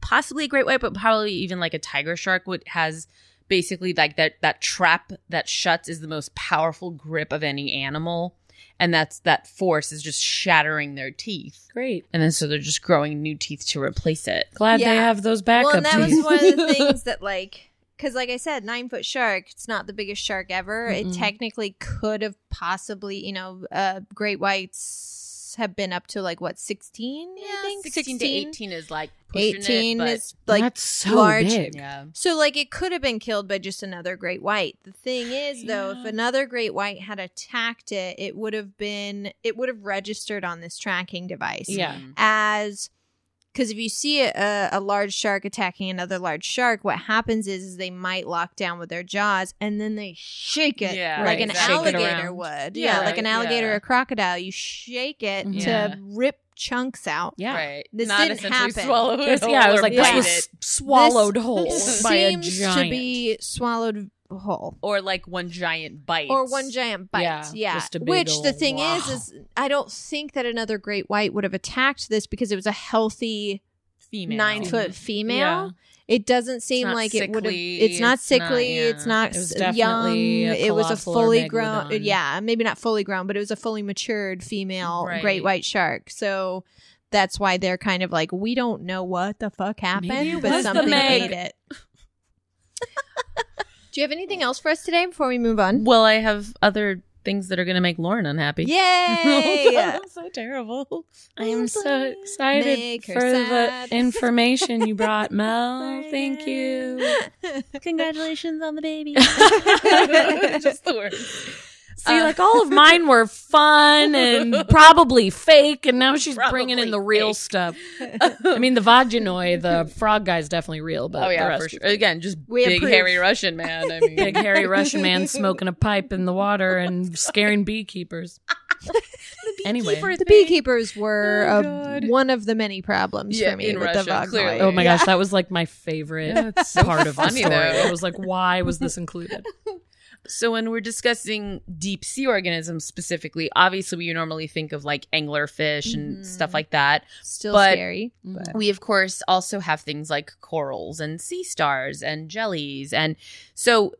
possibly a great white, but probably even like a tiger shark would has basically like that that trap that shuts is the most powerful grip of any animal, and that's that force is just shattering their teeth, Great. and then so they're just growing new teeth to replace it. Glad they have those backup well, and that teeth. was one of the things that like because like i said nine foot shark it's not the biggest shark ever it Mm-mm. technically could have possibly you know uh great whites have been up to like what 16 i think sixteen to eighteen is like pushing 18 it, but is like That's so large. big. yeah. so like it could have been killed by just another great white the thing is though if another great white had attacked it it would have been it would have registered on this tracking device Yeah. Mm. as because if you see a, a large shark attacking another large shark, what happens is, is they might lock down with their jaws and then they shake it Yeah, like right. an Shake it alligator would. Yeah, Yeah, like an alligator yeah. or a crocodile. You shake it mm-hmm. Yeah. to rip chunks out. Yeah. Right. This Not didn't essentially happen. swallow it This- yeah, I was like, bite this was it. swallowed whole This by a seems giant. to be swallowed whole. or like one giant bite Or one giant bite, Yeah, yeah. just a big Which the thing is, wow. is I don't think that another great white would have attacked this because it was a healthy female nine foot female. Yeah. It doesn't seem not like it would have. It's not it's not- sickly. it's not It was young. It was a fully grown. Yeah, maybe not fully grown, but it was a fully matured female Right. great white shark. So that's why they're kind of like, we don't know what the fuck happened, Maybe but something Meg. ate it. Do you have anything else for us today before we move on? Well, I have other things that are going to make Lauren unhappy. Yay! I'm so terrible. I am so excited Make her for the information you brought, Mel. Thank you. Congratulations on the baby. Just the worst. See, Uh, like all of mine were fun and probably fake, and now she's bringing in the real fake. stuff. I mean, the Vaginoi, the frog guy's definitely real, but oh the yeah, rest for sure. Again, just We big approve. hairy Russian man. I mean, big hairy Russian man smoking a pipe in the water and scaring beekeepers. anyway, the beekeepers were Oh, a- one of the many problems Yeah, for me in with Russia, the Vagnoi. clearly. oh my Yeah. gosh, that was like my favorite Yeah, it's so part of the funny, story. though. I was like, why was this included? So when we're discussing deep sea organisms specifically, obviously we normally think of like anglerfish and Mhm. stuff like that. Still But- scary. Mm-hmm. But We of course also have things like corals and sea stars and jellies and so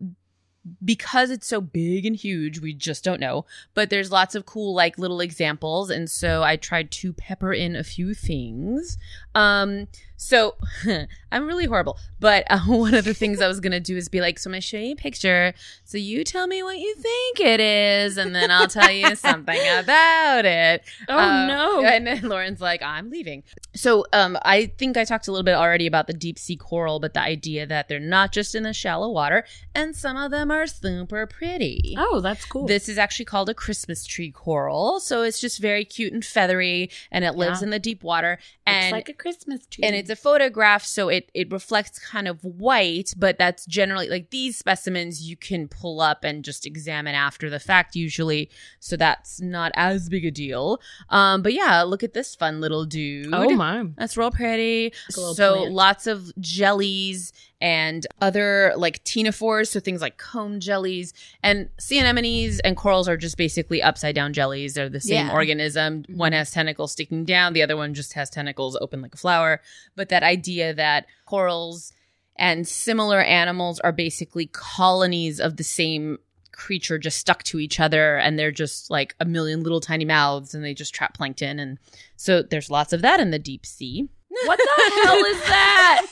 because it's so big and huge, we just don't know. But there's lots of cool like little examples and so I tried to pepper in a few things. Um so I'm really horrible, but uh, one of the things I was gonna do is be like, so I'm gonna show you a picture, so you tell me what you think it is, and then I'll tell you something about it. Oh Uh, no. And then Lauren's like, I'm leaving. So um, I think I talked a little bit already about the deep sea coral, but the idea that they're not just in the shallow water, and some of them are super pretty. Oh, that's cool. This is actually called a Christmas tree coral. So it's just very cute and feathery, and it lives Yeah. in the deep water. And like a Christmas tree. and it's a photograph, so it it reflects kind of white, but that's generally like these specimens you can pull up and just examine after the fact usually, so that's not as big a deal. Um, but yeah, look at this fun little dude. Oh my. That's real pretty. So plant. lots of jellies and other like ctenophores, so things like comb jellies and sea anemones and corals are just basically upside down jellies. They're the same Yeah. organism. One has tentacles sticking down, the other one just has tentacles open like a flower. But that idea that corals and similar animals are basically colonies of the same creature just stuck to each other and they're just like a million little tiny mouths and they just trap plankton and so there's lots of that in the deep sea. What the hell is that?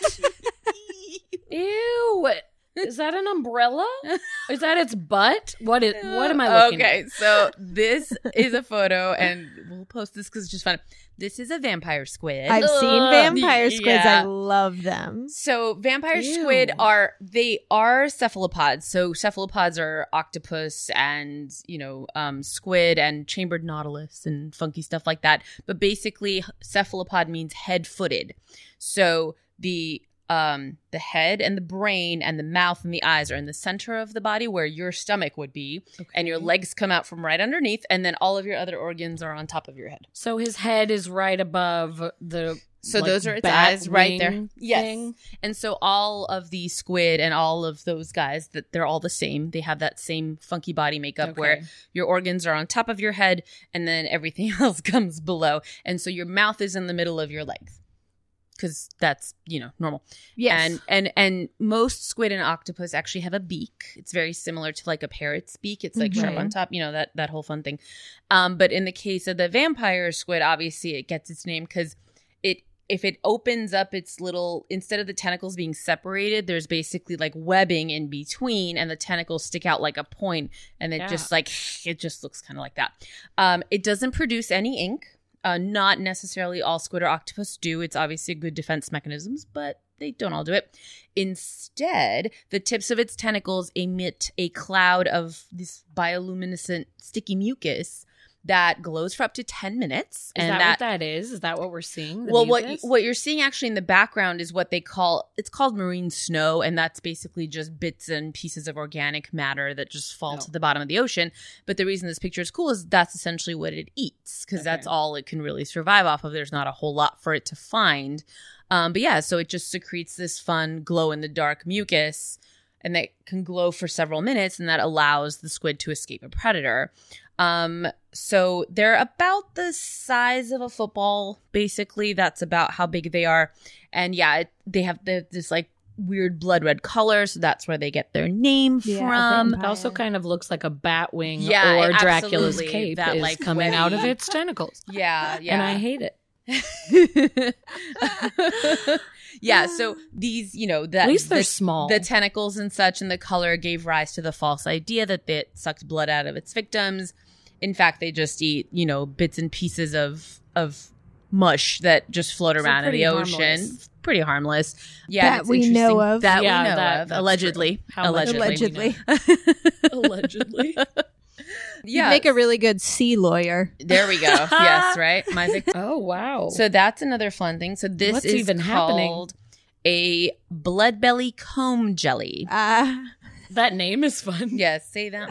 Ew. Is that an umbrella? Is that its butt? What is what am I looking okay, at? Okay, so this is a photo, and we'll post this because it's just fun. This is a vampire squid. I've seen vampire squids. Yeah. I love them. So vampire Ew. squid are they are cephalopods. So cephalopods are octopus and you know um, squid and chambered nautilus and funky stuff like that. But basically, cephalopod means head-footed. So the um, the head and the brain and the mouth and the eyes are in the center of the body where your stomach would be, and your legs come out from right underneath, and then all of your other organs are on top of your head. So his head is right above the So like, those are its eyes right there. Yes. thing. And so all of the squid and all of those guys that they're all the same. They have that same funky body makeup Okay. where your organs are on top of your head and then everything else comes below. And so your mouth is in the middle of your legs. Cuz that's, you know, normal. Yes. And and and most squid and octopus actually have a beak. It's very similar to like a parrot's beak. It's like sharp Mhm. on top, you know, that that whole fun thing. Um but in the case of the vampire squid, obviously it gets its name cuz it if it opens up its little instead of the tentacles being separated, there's basically like webbing in between and the tentacles stick out like a point and it Yeah. just like it just looks kind of like that. Um it doesn't produce any ink. Uh, not necessarily all squid or octopus do. It's obviously a good defense mechanisms, but they don't all do it. Instead, the tips of its tentacles emit a cloud of this bioluminescent sticky mucus that glows for up to 10 minutes. Is and that, what that is? Is that what we're seeing? Well, what what you're seeing actually in the background is what they call it's called marine snow, and that's basically just bits and pieces of organic matter that just fall Oh. to the bottom of the ocean. But the reason this picture is cool is that's essentially what it eats because that's all it can really survive off of. There's not a whole lot for it to find. Um, but yeah, so it just secretes this fun glow in the dark mucus, and that can glow for several minutes, and that allows the squid to escape a predator. Um, so they're about the size of a football, basically. That's about how big they are. And yeah, it, they have the, this like weird blood red color, so that's where they get their name Yeah, from. It also kind of looks like a bat wing Yeah, or Dracula's cape that, is like, coming out of its tentacles. Yeah, yeah. And I hate it. yeah, so these, you know, that At least they're the, small. the tentacles and such and the color gave rise to the false idea that it sucked blood out of its victims. In fact, they just eat, you know, bits and pieces of of mush that just float So around in the ocean. harmless. Pretty harmless. Yeah, That we know of. That Yeah, we know that- of. that's Allegedly. true. How much allegedly. Allegedly. Allegedly. You'd make a really good sea lawyer. There we go. yes, right. My victim. oh wow. So that's another fun thing. So this What's is even happening? called a blood belly comb jelly. Ah, that name is fun. yes, say that.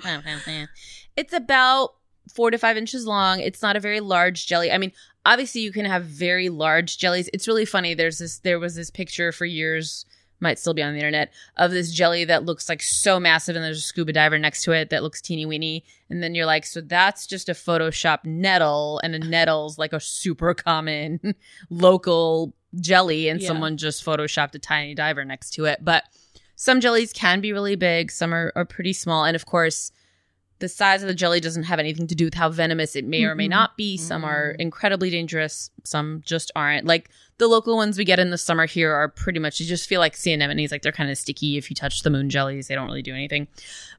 it's about four to five inches long. It's not a very large jelly. I mean, obviously you can have very large jellies. It's really funny. There's this. There was this picture for years. Might still be on the internet of this jelly that looks like so massive, and there's a scuba diver next to it that looks teeny weeny. And then you're like, so that's just a Photoshop nettle, and a nettle's like a super common local jelly, and Yeah. someone just photoshopped a tiny diver next to it. But some jellies can be really big, some are, are pretty small. And of course, the size of the jelly doesn't have anything to do with how venomous it may or may not be. Some are incredibly dangerous, some just aren't. Like the local ones we get in the summer here are pretty much, you just feel like sea anemones, like they're kind of sticky. If you touch the moon jellies, they don't really do anything.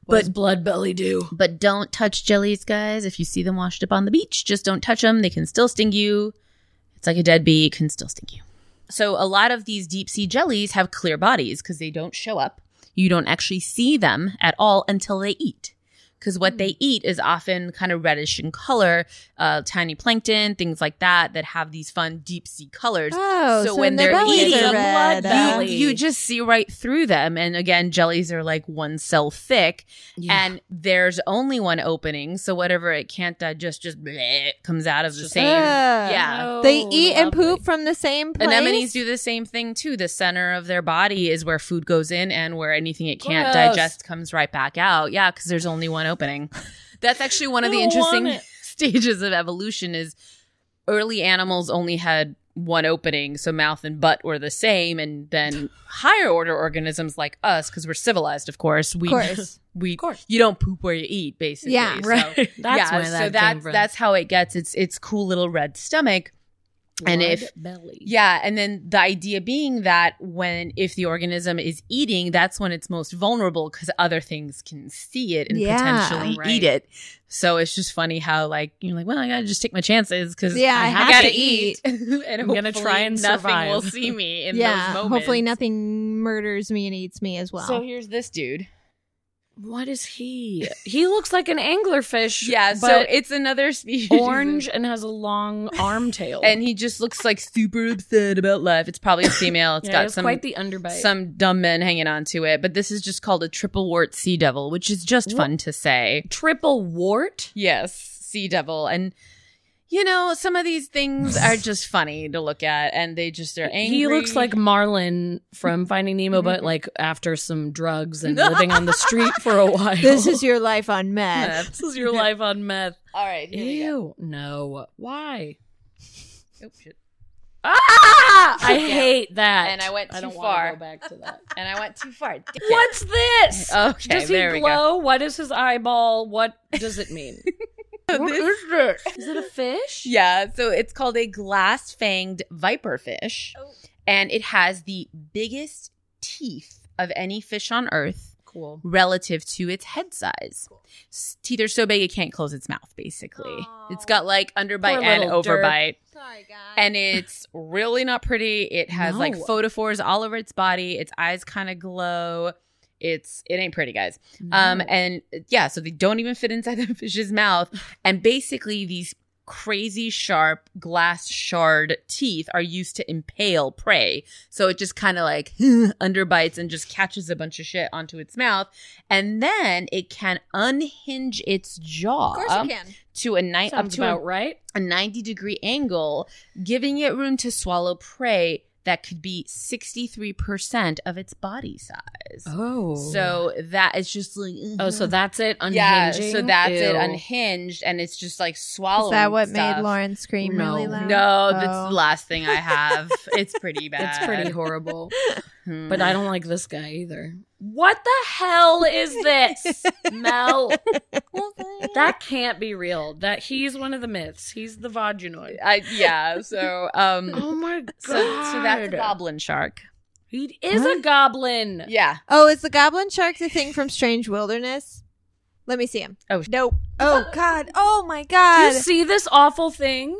What But does blood belly do? but don't touch jellies, guys. If you see them washed up on the beach, just don't touch them. They can still sting you. It's like a dead bee, it can still sting you. So, a lot of these deep sea jellies have clear bodies because they don't show up. You don't actually see them at all until they eat. Because what they eat is often kind of reddish in color, uh, tiny plankton, things like that, that have these fun deep sea colors. Oh, So so, when they're bellies eating, are red. blood uh. You just see right through them. And again, jellies are like one cell thick, and there's only one opening. So whatever it can't digest just bleh, comes out of the Just- same. Ugh. yeah. They Oh, eat and poop from the same place. Anemones do the same thing too. The center of their body is where food goes in, and where anything it can't Gross. digest comes right back out. Yeah, because there's only one opening. That's actually one of the interesting stages of evolution. Is early animals only had one opening, so mouth and butt were the same, and then higher order organisms like us, because we're civilized, of course, we Of course. we course. you don't poop where you eat, basically. Yeah. So- Right. That's yeah, that so that's that's how it gets its its cool little red stomach. And if- belly. Yeah, and then the idea being that when if the organism is eating, that's when it's most vulnerable because other things can see it and Yeah. potentially Right. eat it. So it's just funny how like you're like, well, I gotta just take my chances because Yeah, I have gotta to eat, and I'm gonna try hopefully and nothing will see me in yeah. those moments. Hopefully, nothing murders me and eats me as well. So here's this dude. What is he? He looks like an anglerfish. Yeah, so it's another species. orange and has a long arm tail. and he just looks like super upset about life. It's probably a female. It's yeah, got it's some quite the underbite. some dumb men hanging on to it. But this is just called a triple wart sea devil, which is just fun to say. triple wart. Yes, sea devil. And you know, some of these things are just funny to look at and they just are angry. He looks like Marlin from Finding Nemo, but like after some drugs and living on the street for a while. this is your life on meth. Meth. this is your life on meth. All right, here we go. Ew, no. Why? Oh, shit. Ah! I Yeah. hate that. And I went I too don't wanna far. Go back to that. And I went too far. What's this? Okay, Does he there we go. glow? What is his eyeball? What does it mean? what This- is this? Is it a fish? Yeah, so it's called a glass fanged viper fish. Oh. And it has the biggest teeth of any fish on earth Cool. relative to its head size. S- Teeth are so big it can't close its mouth, basically. It's got like underbite and overbite. Sorry, guys. And it's really not pretty. It has like photophores all over its body. Its eyes kind of glow. It's it ain't pretty, guys. Um, and yeah, so they don't even fit inside the fish's mouth. And basically, these crazy sharp glass shard teeth are used to impale prey. So it just kind of like underbites and just catches a bunch of shit onto its mouth. And then it can unhinge its jaw of course you can. to a night up to a, about right. a 90 degree angle, giving it room to swallow prey that could be 63% of its body size. Oh. So that is just like Oh, so that's it. Unhinging. yeah, so that's it unhinged and it's just like swallowing. Is that what stuff. made Lauren scream No. really loud? No, that's Oh. the last thing I have. it's pretty bad. It's pretty horrible. Hmm. But I don't like this guy either. What the hell is this, Mel? That can't be real. That he's one of the myths. He's the vaginoid. I, yeah, so um Oh my god. so, so that's a goblin shark. He is What? a goblin. Yeah. Oh, is the goblin shark the thing from Strange Wilderness? Let me see him. Oh. nope. Oh God. Oh my god. Do God. you see this awful thing?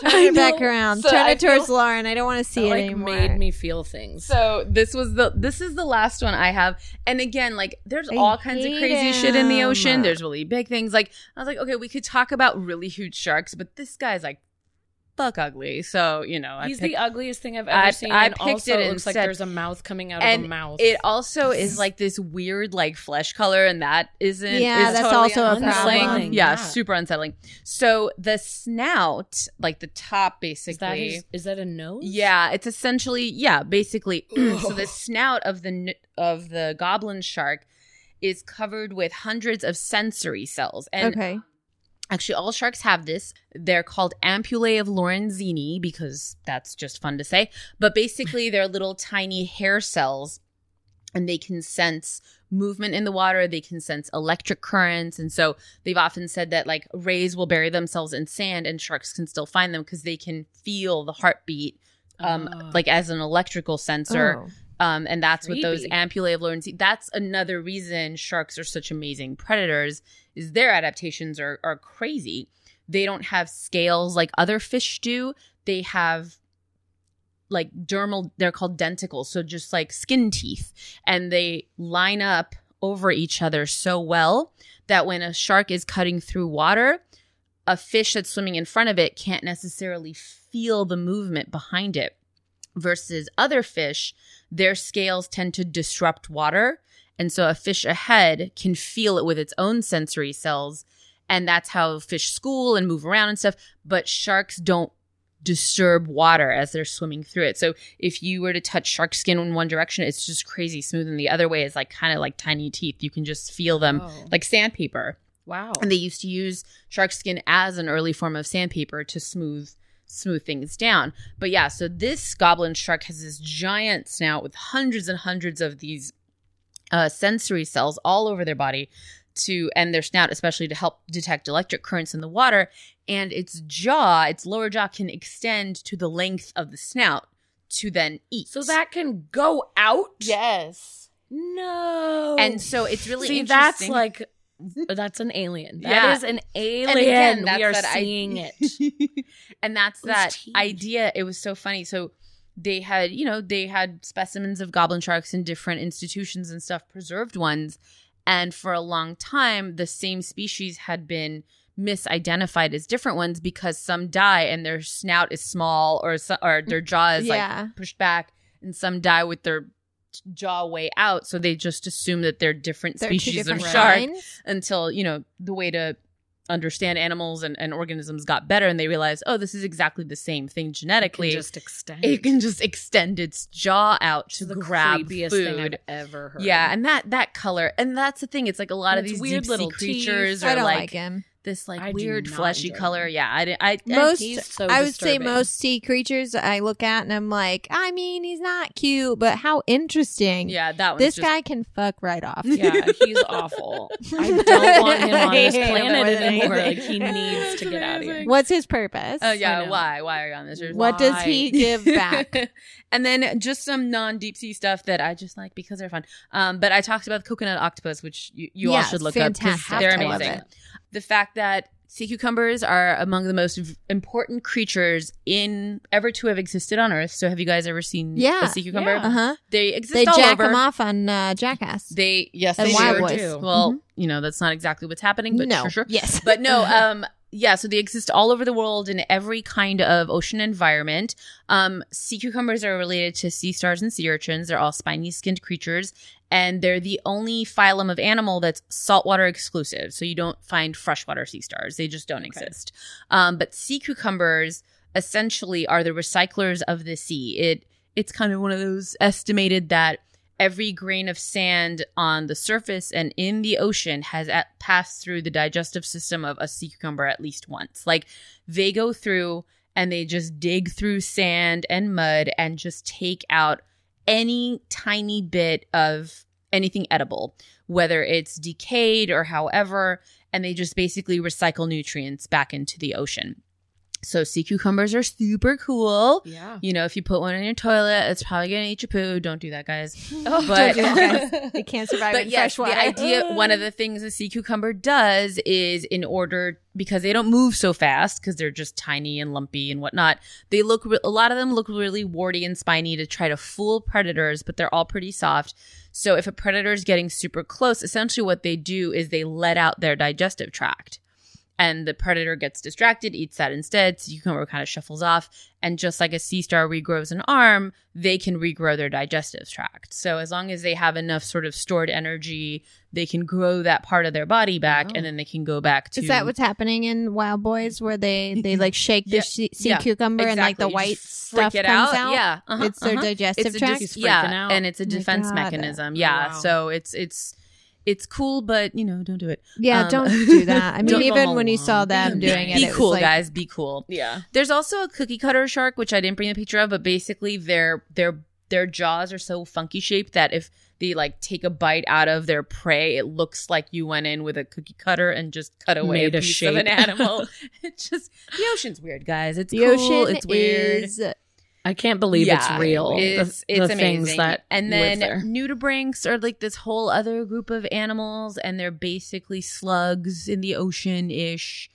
Turn it back around. So Turn I it towards feel- Lauren. I don't want to see That, it like anymore. made me feel things. So this was the this is the last one I have. And again, like there's I all kinds of hate crazy shit in the ocean. There's really big things. Like I was like, okay, we could talk about really huge sharks, but this guy's like fuck ugly. So, you know, I He's picked- the ugliest thing I've ever I- seen. I and picked also it it looks like there's a mouth coming out and of a mouth. it also is like this weird like flesh color and that isn't Yeah, is that's totally also a unsettling. problem. Yeah, Yeah. super unsettling. So the snout, like the top is that basically his, is that a nose? Yeah, it's essentially yeah, basically. so the snout of the of the goblin shark is covered with hundreds of sensory cells, and okay. Actually all sharks have this. They're called ampullae of Lorenzini because that's just fun to say. But basically, they're little tiny hair cells, and they can sense movement in the water. They can sense electric currents, and so they've often said that like rays will bury themselves in sand, and sharks can still find them because they can feel the heartbeat um Oh. like as an electrical sensor Oh. Um and that's what those Creepy. ampullae of Lorenzini that's another reason sharks are such amazing predators is their adaptations are are crazy they don't have scales like other fish do they have like dermal they're called denticles so just like skin teeth and they line up over each other so well that when a shark is cutting through water, a fish that's swimming in front of it can't necessarily feel the movement behind it. Versus other fish, their scales tend to disrupt water. And so a fish ahead can feel it with its own sensory cells. And that's how fish school and move around and stuff. But sharks don't disturb water as they're swimming through it. So if you were to touch shark skin in one direction, it's just crazy smooth. And the other way is like kind of like tiny teeth. You can just feel them Oh. like sandpaper. Wow. And they used to use shark skin as an early form of sandpaper to smooth smooth things down. But yeah, so this goblin shark has this giant snout with hundreds and hundreds of these uh, sensory cells all over their body to and their snout especially to help detect electric currents in the water and its jaw its lower jaw can extend to the length of the snout to then eat so that can go out? yes No. and so it's really See, that's like that's an alien. That Yeah. is an alien. Again, we are that I- seeing it. and that's Those that teeth. idea. It was so funny. So they had, you know, they had specimens of goblin sharks in different institutions and stuff, preserved ones. And for a long time, the same species had been misidentified as different ones because some die and their snout is small or or their jaw is Yeah. like pushed back, and some die with their jaw way out. So they just assume that they're different They're species different of shark kinds. until you know the way to understand animals and, and organisms got better and they realized oh this is exactly the same thing Can genetically just extend. it can just extend its jaw out to the grab creepiest food thing I've ever heard. yeah and that that color and that's the thing it's like a lot And of these weird little creatures teeth. are I don't like, like him. This like I weird fleshy color them. yeah i didn't i Most, he's so I would say most sea creatures I look at and I'm like, I mean, he's not cute, but how interesting. yeah that one's This just, guy can fuck right off. Yeah, he's awful. I don't want him on this I him planet anymore. Like he needs to get out of here. What's his purpose? oh I yeah why why are you on this There's- What does he give back? and then just some non deep sea stuff that I just like because they're fun. Um, but I talked about the coconut octopus, which you, you all should look up fantastic. because they're I love amazing. The fact that sea cucumbers are among the most v- important creatures in ever to have existed on Earth. So have you guys ever seen Yeah. a sea cucumber? Yeah. Uh huh. They exist They all jack over. him off on uh, Jackass. They yes, And they Wild sure Boys. do. Well, Mhm. you know that's not exactly what's happening, but no. sure, sure. Yes. But no, um, yeah, so they exist all over the world in every kind of ocean environment. Um, sea cucumbers are related to sea stars and sea urchins. They're all spiny skinned creatures, and they're the only phylum of animal that's saltwater exclusive. So you don't find freshwater sea stars; they just don't exist. Um, but sea cucumbers essentially are the recyclers of the sea. It it's kind of one of those estimated that every grain of sand on the surface and in the ocean has at, passed through the digestive system of a sea cucumber at least once. Like they go through and they just dig through sand and mud and just take out any tiny bit of anything edible, whether it's decayed or however, and they just basically recycle nutrients back into the ocean. So sea cucumbers are super cool. Yeah. You know, if you put one in your toilet, it's probably gonna eat your poo. Don't do that, guys. Oh, But- don't do that, guys. They can't survive but in yes, fresh water. the idea, one of the things a sea cucumber does is in order, because they don't move so fast, because they're just tiny and lumpy and whatnot, they look, a lot of them look really warty and spiny to try to fool predators, but they're all pretty soft. So if a predator is getting super close, essentially what they do is they let out their digestive tract. And the predator gets distracted, eats that instead. Sea cucumber kind of shuffles off. And just like a sea star regrows an arm, they can regrow their digestive tract. So as long as they have enough sort of stored energy, they can grow that part of their body back, Oh. and then they can go back to. Is that what's happening in Wildboyz, where they they like shake the Yeah, sea, sea yeah, cucumber and like the You white stuff it comes out. out? Yeah, uh-huh, it's their uh-huh. digestive it's tract. dis- yeah, out. and it's a Oh defense mechanism. Yeah, Wow. so it's it's it's cool, but you know, don't do it. yeah, um, don't do that. I mean, even when you saw along. them Be doing it, be it was cool, like, guys. Be cool. Yeah. There's also a cookie cutter shark, which I didn't bring a picture of, but basically their their their jaws are so funky shaped that if they like take a bite out of their prey, it looks like you went in with a cookie cutter and just cut away Made a a piece of an animal. it's just the ocean's weird, guys. It's The cool. ocean it's weird. is I can't believe Yeah, it's real. It's, the, it's the amazing. things that and then nudibranchs are like this whole other group of animals, and they're basically slugs in the ocean ish.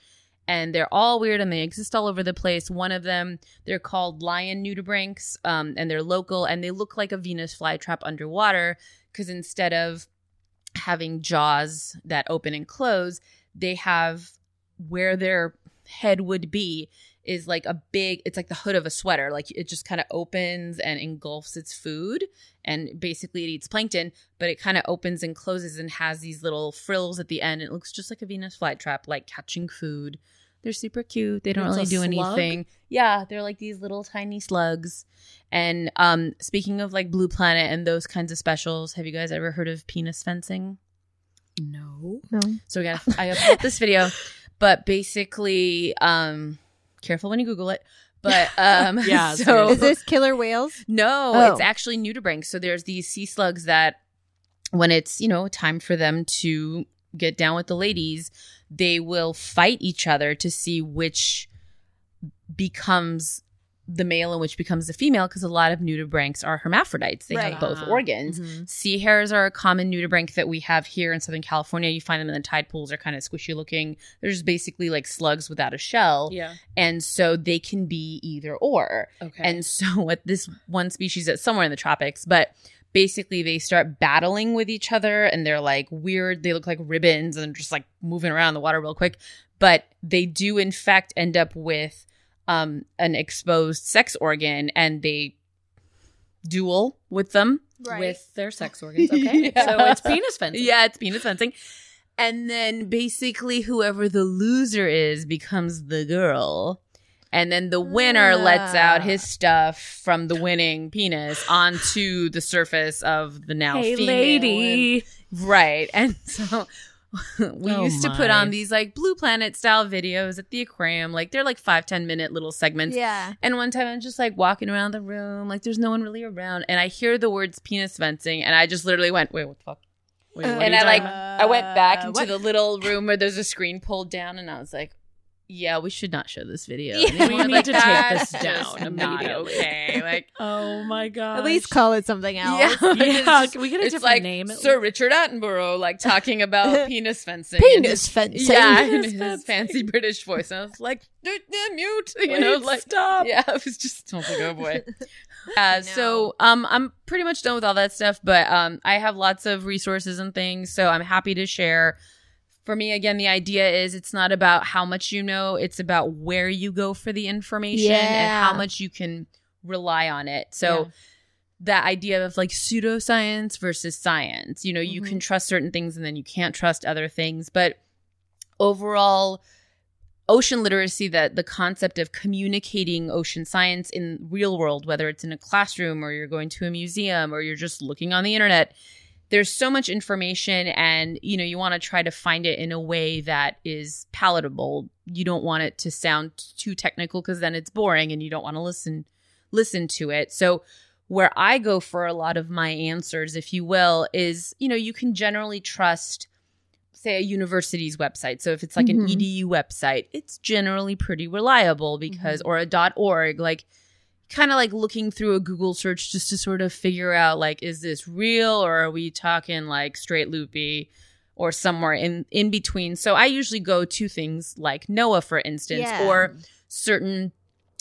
And they're all weird and they exist all over the place. One of them, they're called lion nudibranchs, um, and they're local and they look like a Venus flytrap underwater because instead of having jaws that open and close, they have where their head would be is like a big it's like the hood of a sweater. Like it just kind of opens and engulfs its food and basically it eats plankton but it kind of opens and closes and has these little frills at the end. It looks just like a venus flytrap like catching food. They're super cute. They don't It's really do slug? anything. Yeah they're like these little tiny slugs. And um speaking of like blue planet and those kinds of specials have you guys ever heard of penis fencing? No. No. so we got I upload this video, but basically, um, careful when you Google it. But um, Yeah, so seriously. Is this killer whales? no, Oh. it's actually nudibranchs. So there's these sea slugs that, when it's you know time for them to get down with the ladies, they will fight each other to see which becomes the male and which becomes the female because a lot of nudibranchs are hermaphrodites. They Right. have both Ah. organs. Mhm. Sea hares are a common nudibranch that we have here in Southern California. You find them in the tide pools. They're kind of squishy looking. They're just basically like slugs without a shell. Yeah. And so they can be either or. Okay. And so what this one species that's somewhere in the tropics, but basically they start battling with each other and they're like weird. They look like ribbons and just like moving around the water real quick. But they do in fact end up with um, an exposed sex organ and they duel with them. with their sex organs. Okay. Yeah. So it's penis fencing. Yeah, it's penis fencing. And then basically whoever the loser is becomes the girl. And then the winner lets out his stuff from the winning penis onto the surface of the now Hey, female. lady. Right. And so we Oh used to put on these like Blue Planet style videos at the aquarium. Like they're like five, ten minute little segments. Yeah. And one time I'm just like walking around the room, like there's no one really around, and I hear the words penis fencing, and I just literally went, "Wait, what the fuck?" Wait, what and I like about? I went back Uh, into what? the little room where there's a screen pulled down, and I was like, "Yeah, we should not show this video. Yeah. We Like, need to take this down not immediately. okay, like." Oh my god. At least call it something else. Yeah, Yeah, just- we get a different like name Sir? Richard Attenborough, like talking about penis fencing. Penis fencing. his- Yeah, in Penis his fencing. fancy British voice. And I was like, "Dude, mute. You Wait, know, like stop. yeah, it was just I was like, oh boy. Uh, know. so um, I'm pretty much done with all that stuff, but um, I have lots of resources and things, so I'm happy to share. For me, again, the idea is it's not about how much you know; it's about where you go for the information and how much you can rely on it. So. Yeah. That idea of like pseudoscience versus science, you know, you Mhm. can trust certain things and then you can't trust other things. But overall, ocean literacy that the concept of communicating ocean science in real world whether it's in a classroom or you're going to a museum or you're just looking on the internet there's so much information and you know you want to try to find it in a way that is palatable you don't want it to sound too technical because then it's boring and you don't want to listen listen to it so where i go for a lot of my answers if you will is you know you can generally trust say a university's website. So if it's like Mhm. an edu website, it's generally pretty reliable because or a .org like kind of like looking through a Google search just to sort of figure out like is this real or are we talking like straight loopy or somewhere in in between. So I usually go to things like NOAA for instance Yeah. or certain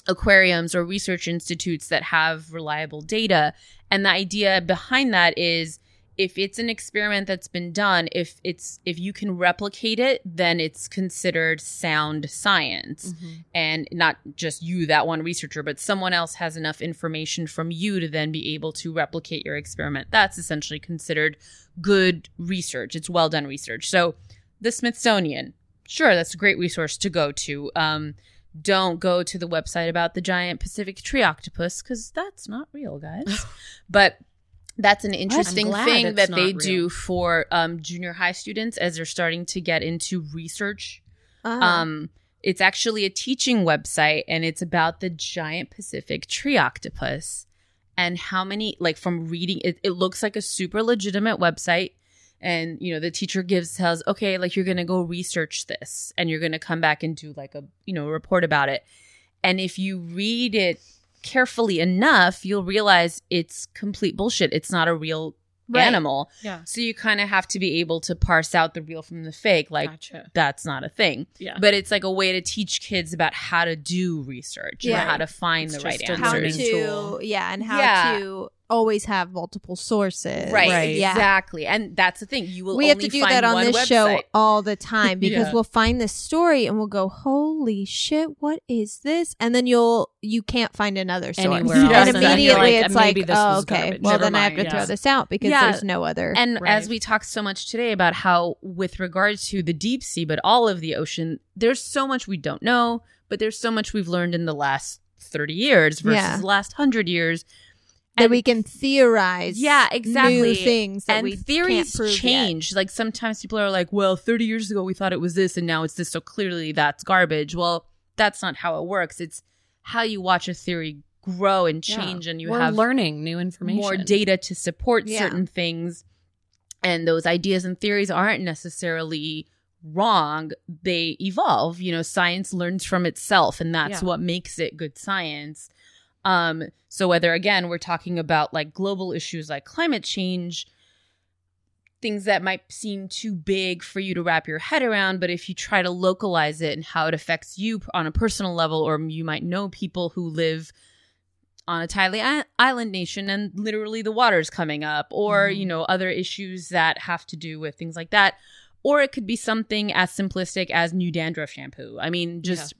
aquariums or research institutes that have reliable data. And the idea behind that is if it's an experiment that's been done, if it's if you can replicate it, then it's considered sound science. And not just you, that one researcher, but someone else has enough information from you to then be able to replicate your experiment. That's essentially considered good research. It's well done research. So the Smithsonian, sure, that's a great resource to go to. Um, don't go to the website about the giant Pacific tree octopus because that's not real, guys. but that's an interesting thing that they real. do for um, junior high students as they're starting to get into research. Uh-huh. Um, it's actually a teaching website and it's about the giant Pacific tree octopus and how many, like, from reading, it, it looks like a super legitimate website. And, you know, the teacher gives, tells, okay, like, you're going to go research this and you're going to come back and do, like, a, you know, report about it. And if you read it carefully enough, you'll realize it's complete bullshit. It's not a real Right. animal. Yeah. So you kind of have to be able to parse out the real from the fake. Like, gotcha. that's not a thing. Yeah. But it's like a way to teach kids about how to do research Yeah. and how to find It's the right just a how answers. to yeah and how Yeah. to always have multiple sources. Right, Right. Yeah. exactly. And that's the thing. You will we have to do that on this website. show all the time because Yeah. we'll find this story and we'll go, "Holy shit, what is this?" And then you'll you can't find another source, Anywhere else. and And immediately you're like, it's like, "Oh, okay, garbage. well Never then I have mind, to throw this out because Yeah. there's no other." And Right. as we talked so much today about how, with regard to the deep sea, but all of the ocean, there's so much we don't know, but there's so much we've learned in the last 30 years versus Yeah. the last 100 years. That we can theorize, Yeah, exactly. new things that and we theories can't prove yet. change. Like sometimes people are like, well, 30 years ago we thought it was this and now it's this. So clearly that's garbage. Well, that's not how it works. It's how you watch a theory grow and Yeah. change and you We're have learning new information. more data to support Yeah. certain things and those ideas and theories aren't necessarily wrong they evolve you know science learns from itself and that's Yeah. what makes it good science um so whether again we're talking about like global issues like climate change things that might seem too big for you to wrap your head around but if you try to localize it and how it affects you on a personal level or you might know people who live on a tiny island nation and literally the water's coming up or Mhm. you know other issues that have to do with things like that or it could be something as simplistic as new dandruff shampoo i mean just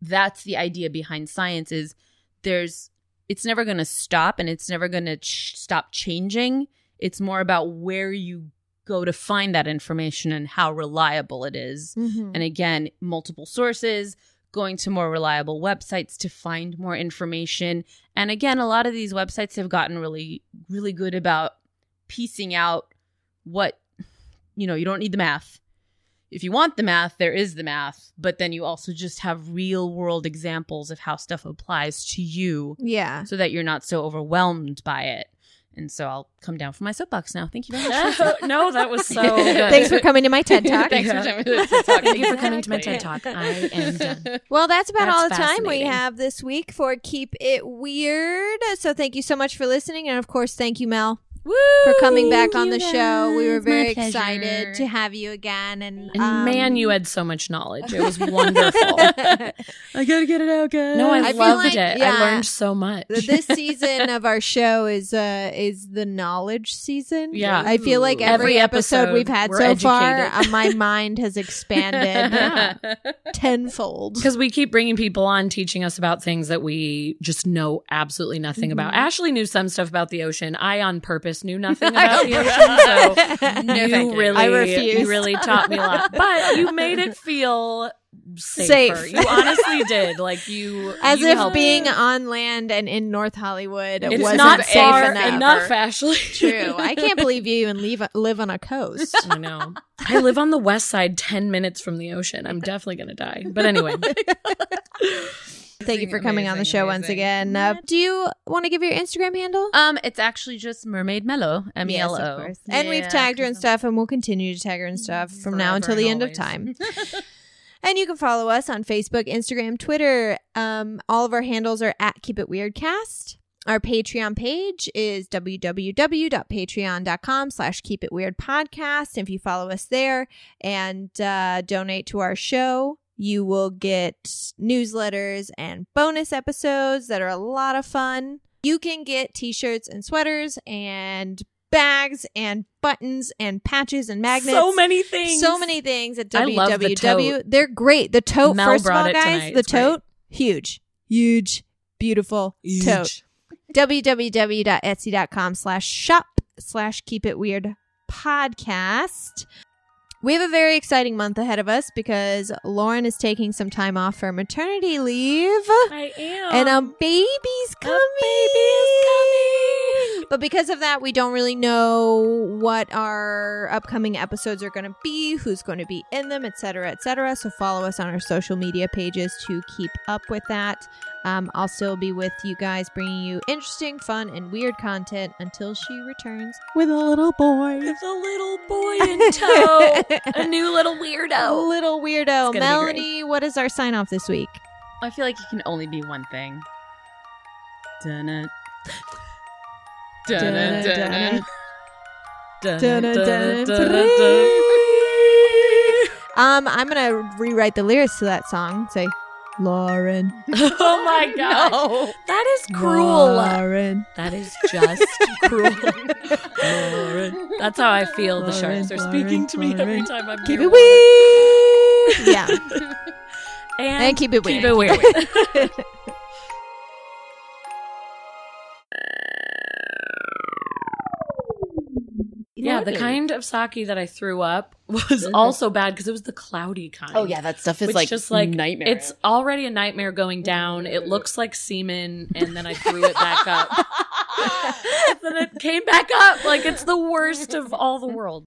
that's the idea behind science is there's it's never going to stop and it's never going to ch- stop changing it's more about where you go to find that information and how reliable it is Mhm. and again, multiple sources, going to more reliable websites to find more information. And again, a lot of these websites have gotten really, really good about piecing out what, you know, you don't need the math. If you want the math, there is the math, but then you also just have real world examples of how stuff applies to you yeah. so that you're not so overwhelmed by it. And so I'll come down from my soapbox now. Thank you very much. no, that was so good. Thanks for coming to my TED Talk. Thanks Yeah. for coming to TED Talk. Thank you for coming to my TED Talk. I am done. Well, that's about That's all the time we have this week for Keep It Weird. So thank you so much for listening. And of course, thank you, Mel, for coming back on the show. We were very excited to have you again. And, And um, man, you had so much knowledge. It was wonderful. I gotta get it out, guys. no, I, I loved like- it. yeah. I learned so much. this season of our show is uh is the knowledge season. Yeah. I feel like every, Every episode, episode, we've had we're so far, uh, my mind has expanded Yeah. tenfold. Because we keep bringing people on teaching us about things that we just know absolutely nothing about. Mm-hmm. Ashley knew some stuff about the ocean. I, on purpose, knew nothing about the ocean. So No, you really, I you really taught me a lot. But you made it feel Safe. You honestly did. Like you, As you if being me. on land and in North Hollywood it's wasn't not safe enough. enough, Ashley. True. I can't believe you even leave, live on a coast. I know. I live on the west side, ten minutes from the ocean. I'm definitely gonna die. But anyway, Thank you for coming on the Amazing, show once again. Uh, do you want to give your Instagram handle? Um, it's actually just Mermaid Mellow, M E L O. And we've tagged her and stuff, and we'll continue to tag her and stuff from now until the end of time. And you can follow us on Facebook, Instagram, Twitter. Um, all of our handles are at Keep It Weird Cast. Our Patreon page is www.patreon.com slash keep it weird podcast. If you follow us there and uh, donate to our show, you will get newsletters and bonus episodes that are a lot of fun. You can get t-shirts and sweaters and bags and buttons and patches and magnets. so many things. So many things at the www. tote. They're great. The tote, Mel first of all, guys, tonight. the It's great. tote, huge, huge, beautiful tote. www.etsy.com slash shop slash keep it weird podcast. We have a very exciting month ahead of us because Lauren is taking some time off for maternity leave. I am. And a baby's coming. But because of that, we don't really know what our upcoming episodes are going to be, who's going to be in them, etc., etc. So follow us on our social media pages to keep up with that. Um, I'll still be with you guys, bringing you interesting, fun, and weird content until she returns with a little boy. With a little boy in tow, a new little weirdo. A weirdo. little weirdo. Melanie, what is our sign off this week? I feel like it can only be one thing. Dun-dun. Um, I'm gonna rewrite the lyrics to that song. Say, Lauren. oh my god. No. That is cruel. Lauren. That is just cruel. Lauren. That's how I feel the Lauren, sharks are speaking to me every time I'm Keep it weird. Yeah. And, And keep it keep it weird. Yeah, the kind of sake that I threw up was also bad because it was the cloudy kind. Oh yeah, that stuff is Which like just like nightmare. It's already a nightmare going down. It looks like semen, and then I threw it back up. then it came back up like it's the worst of all the world.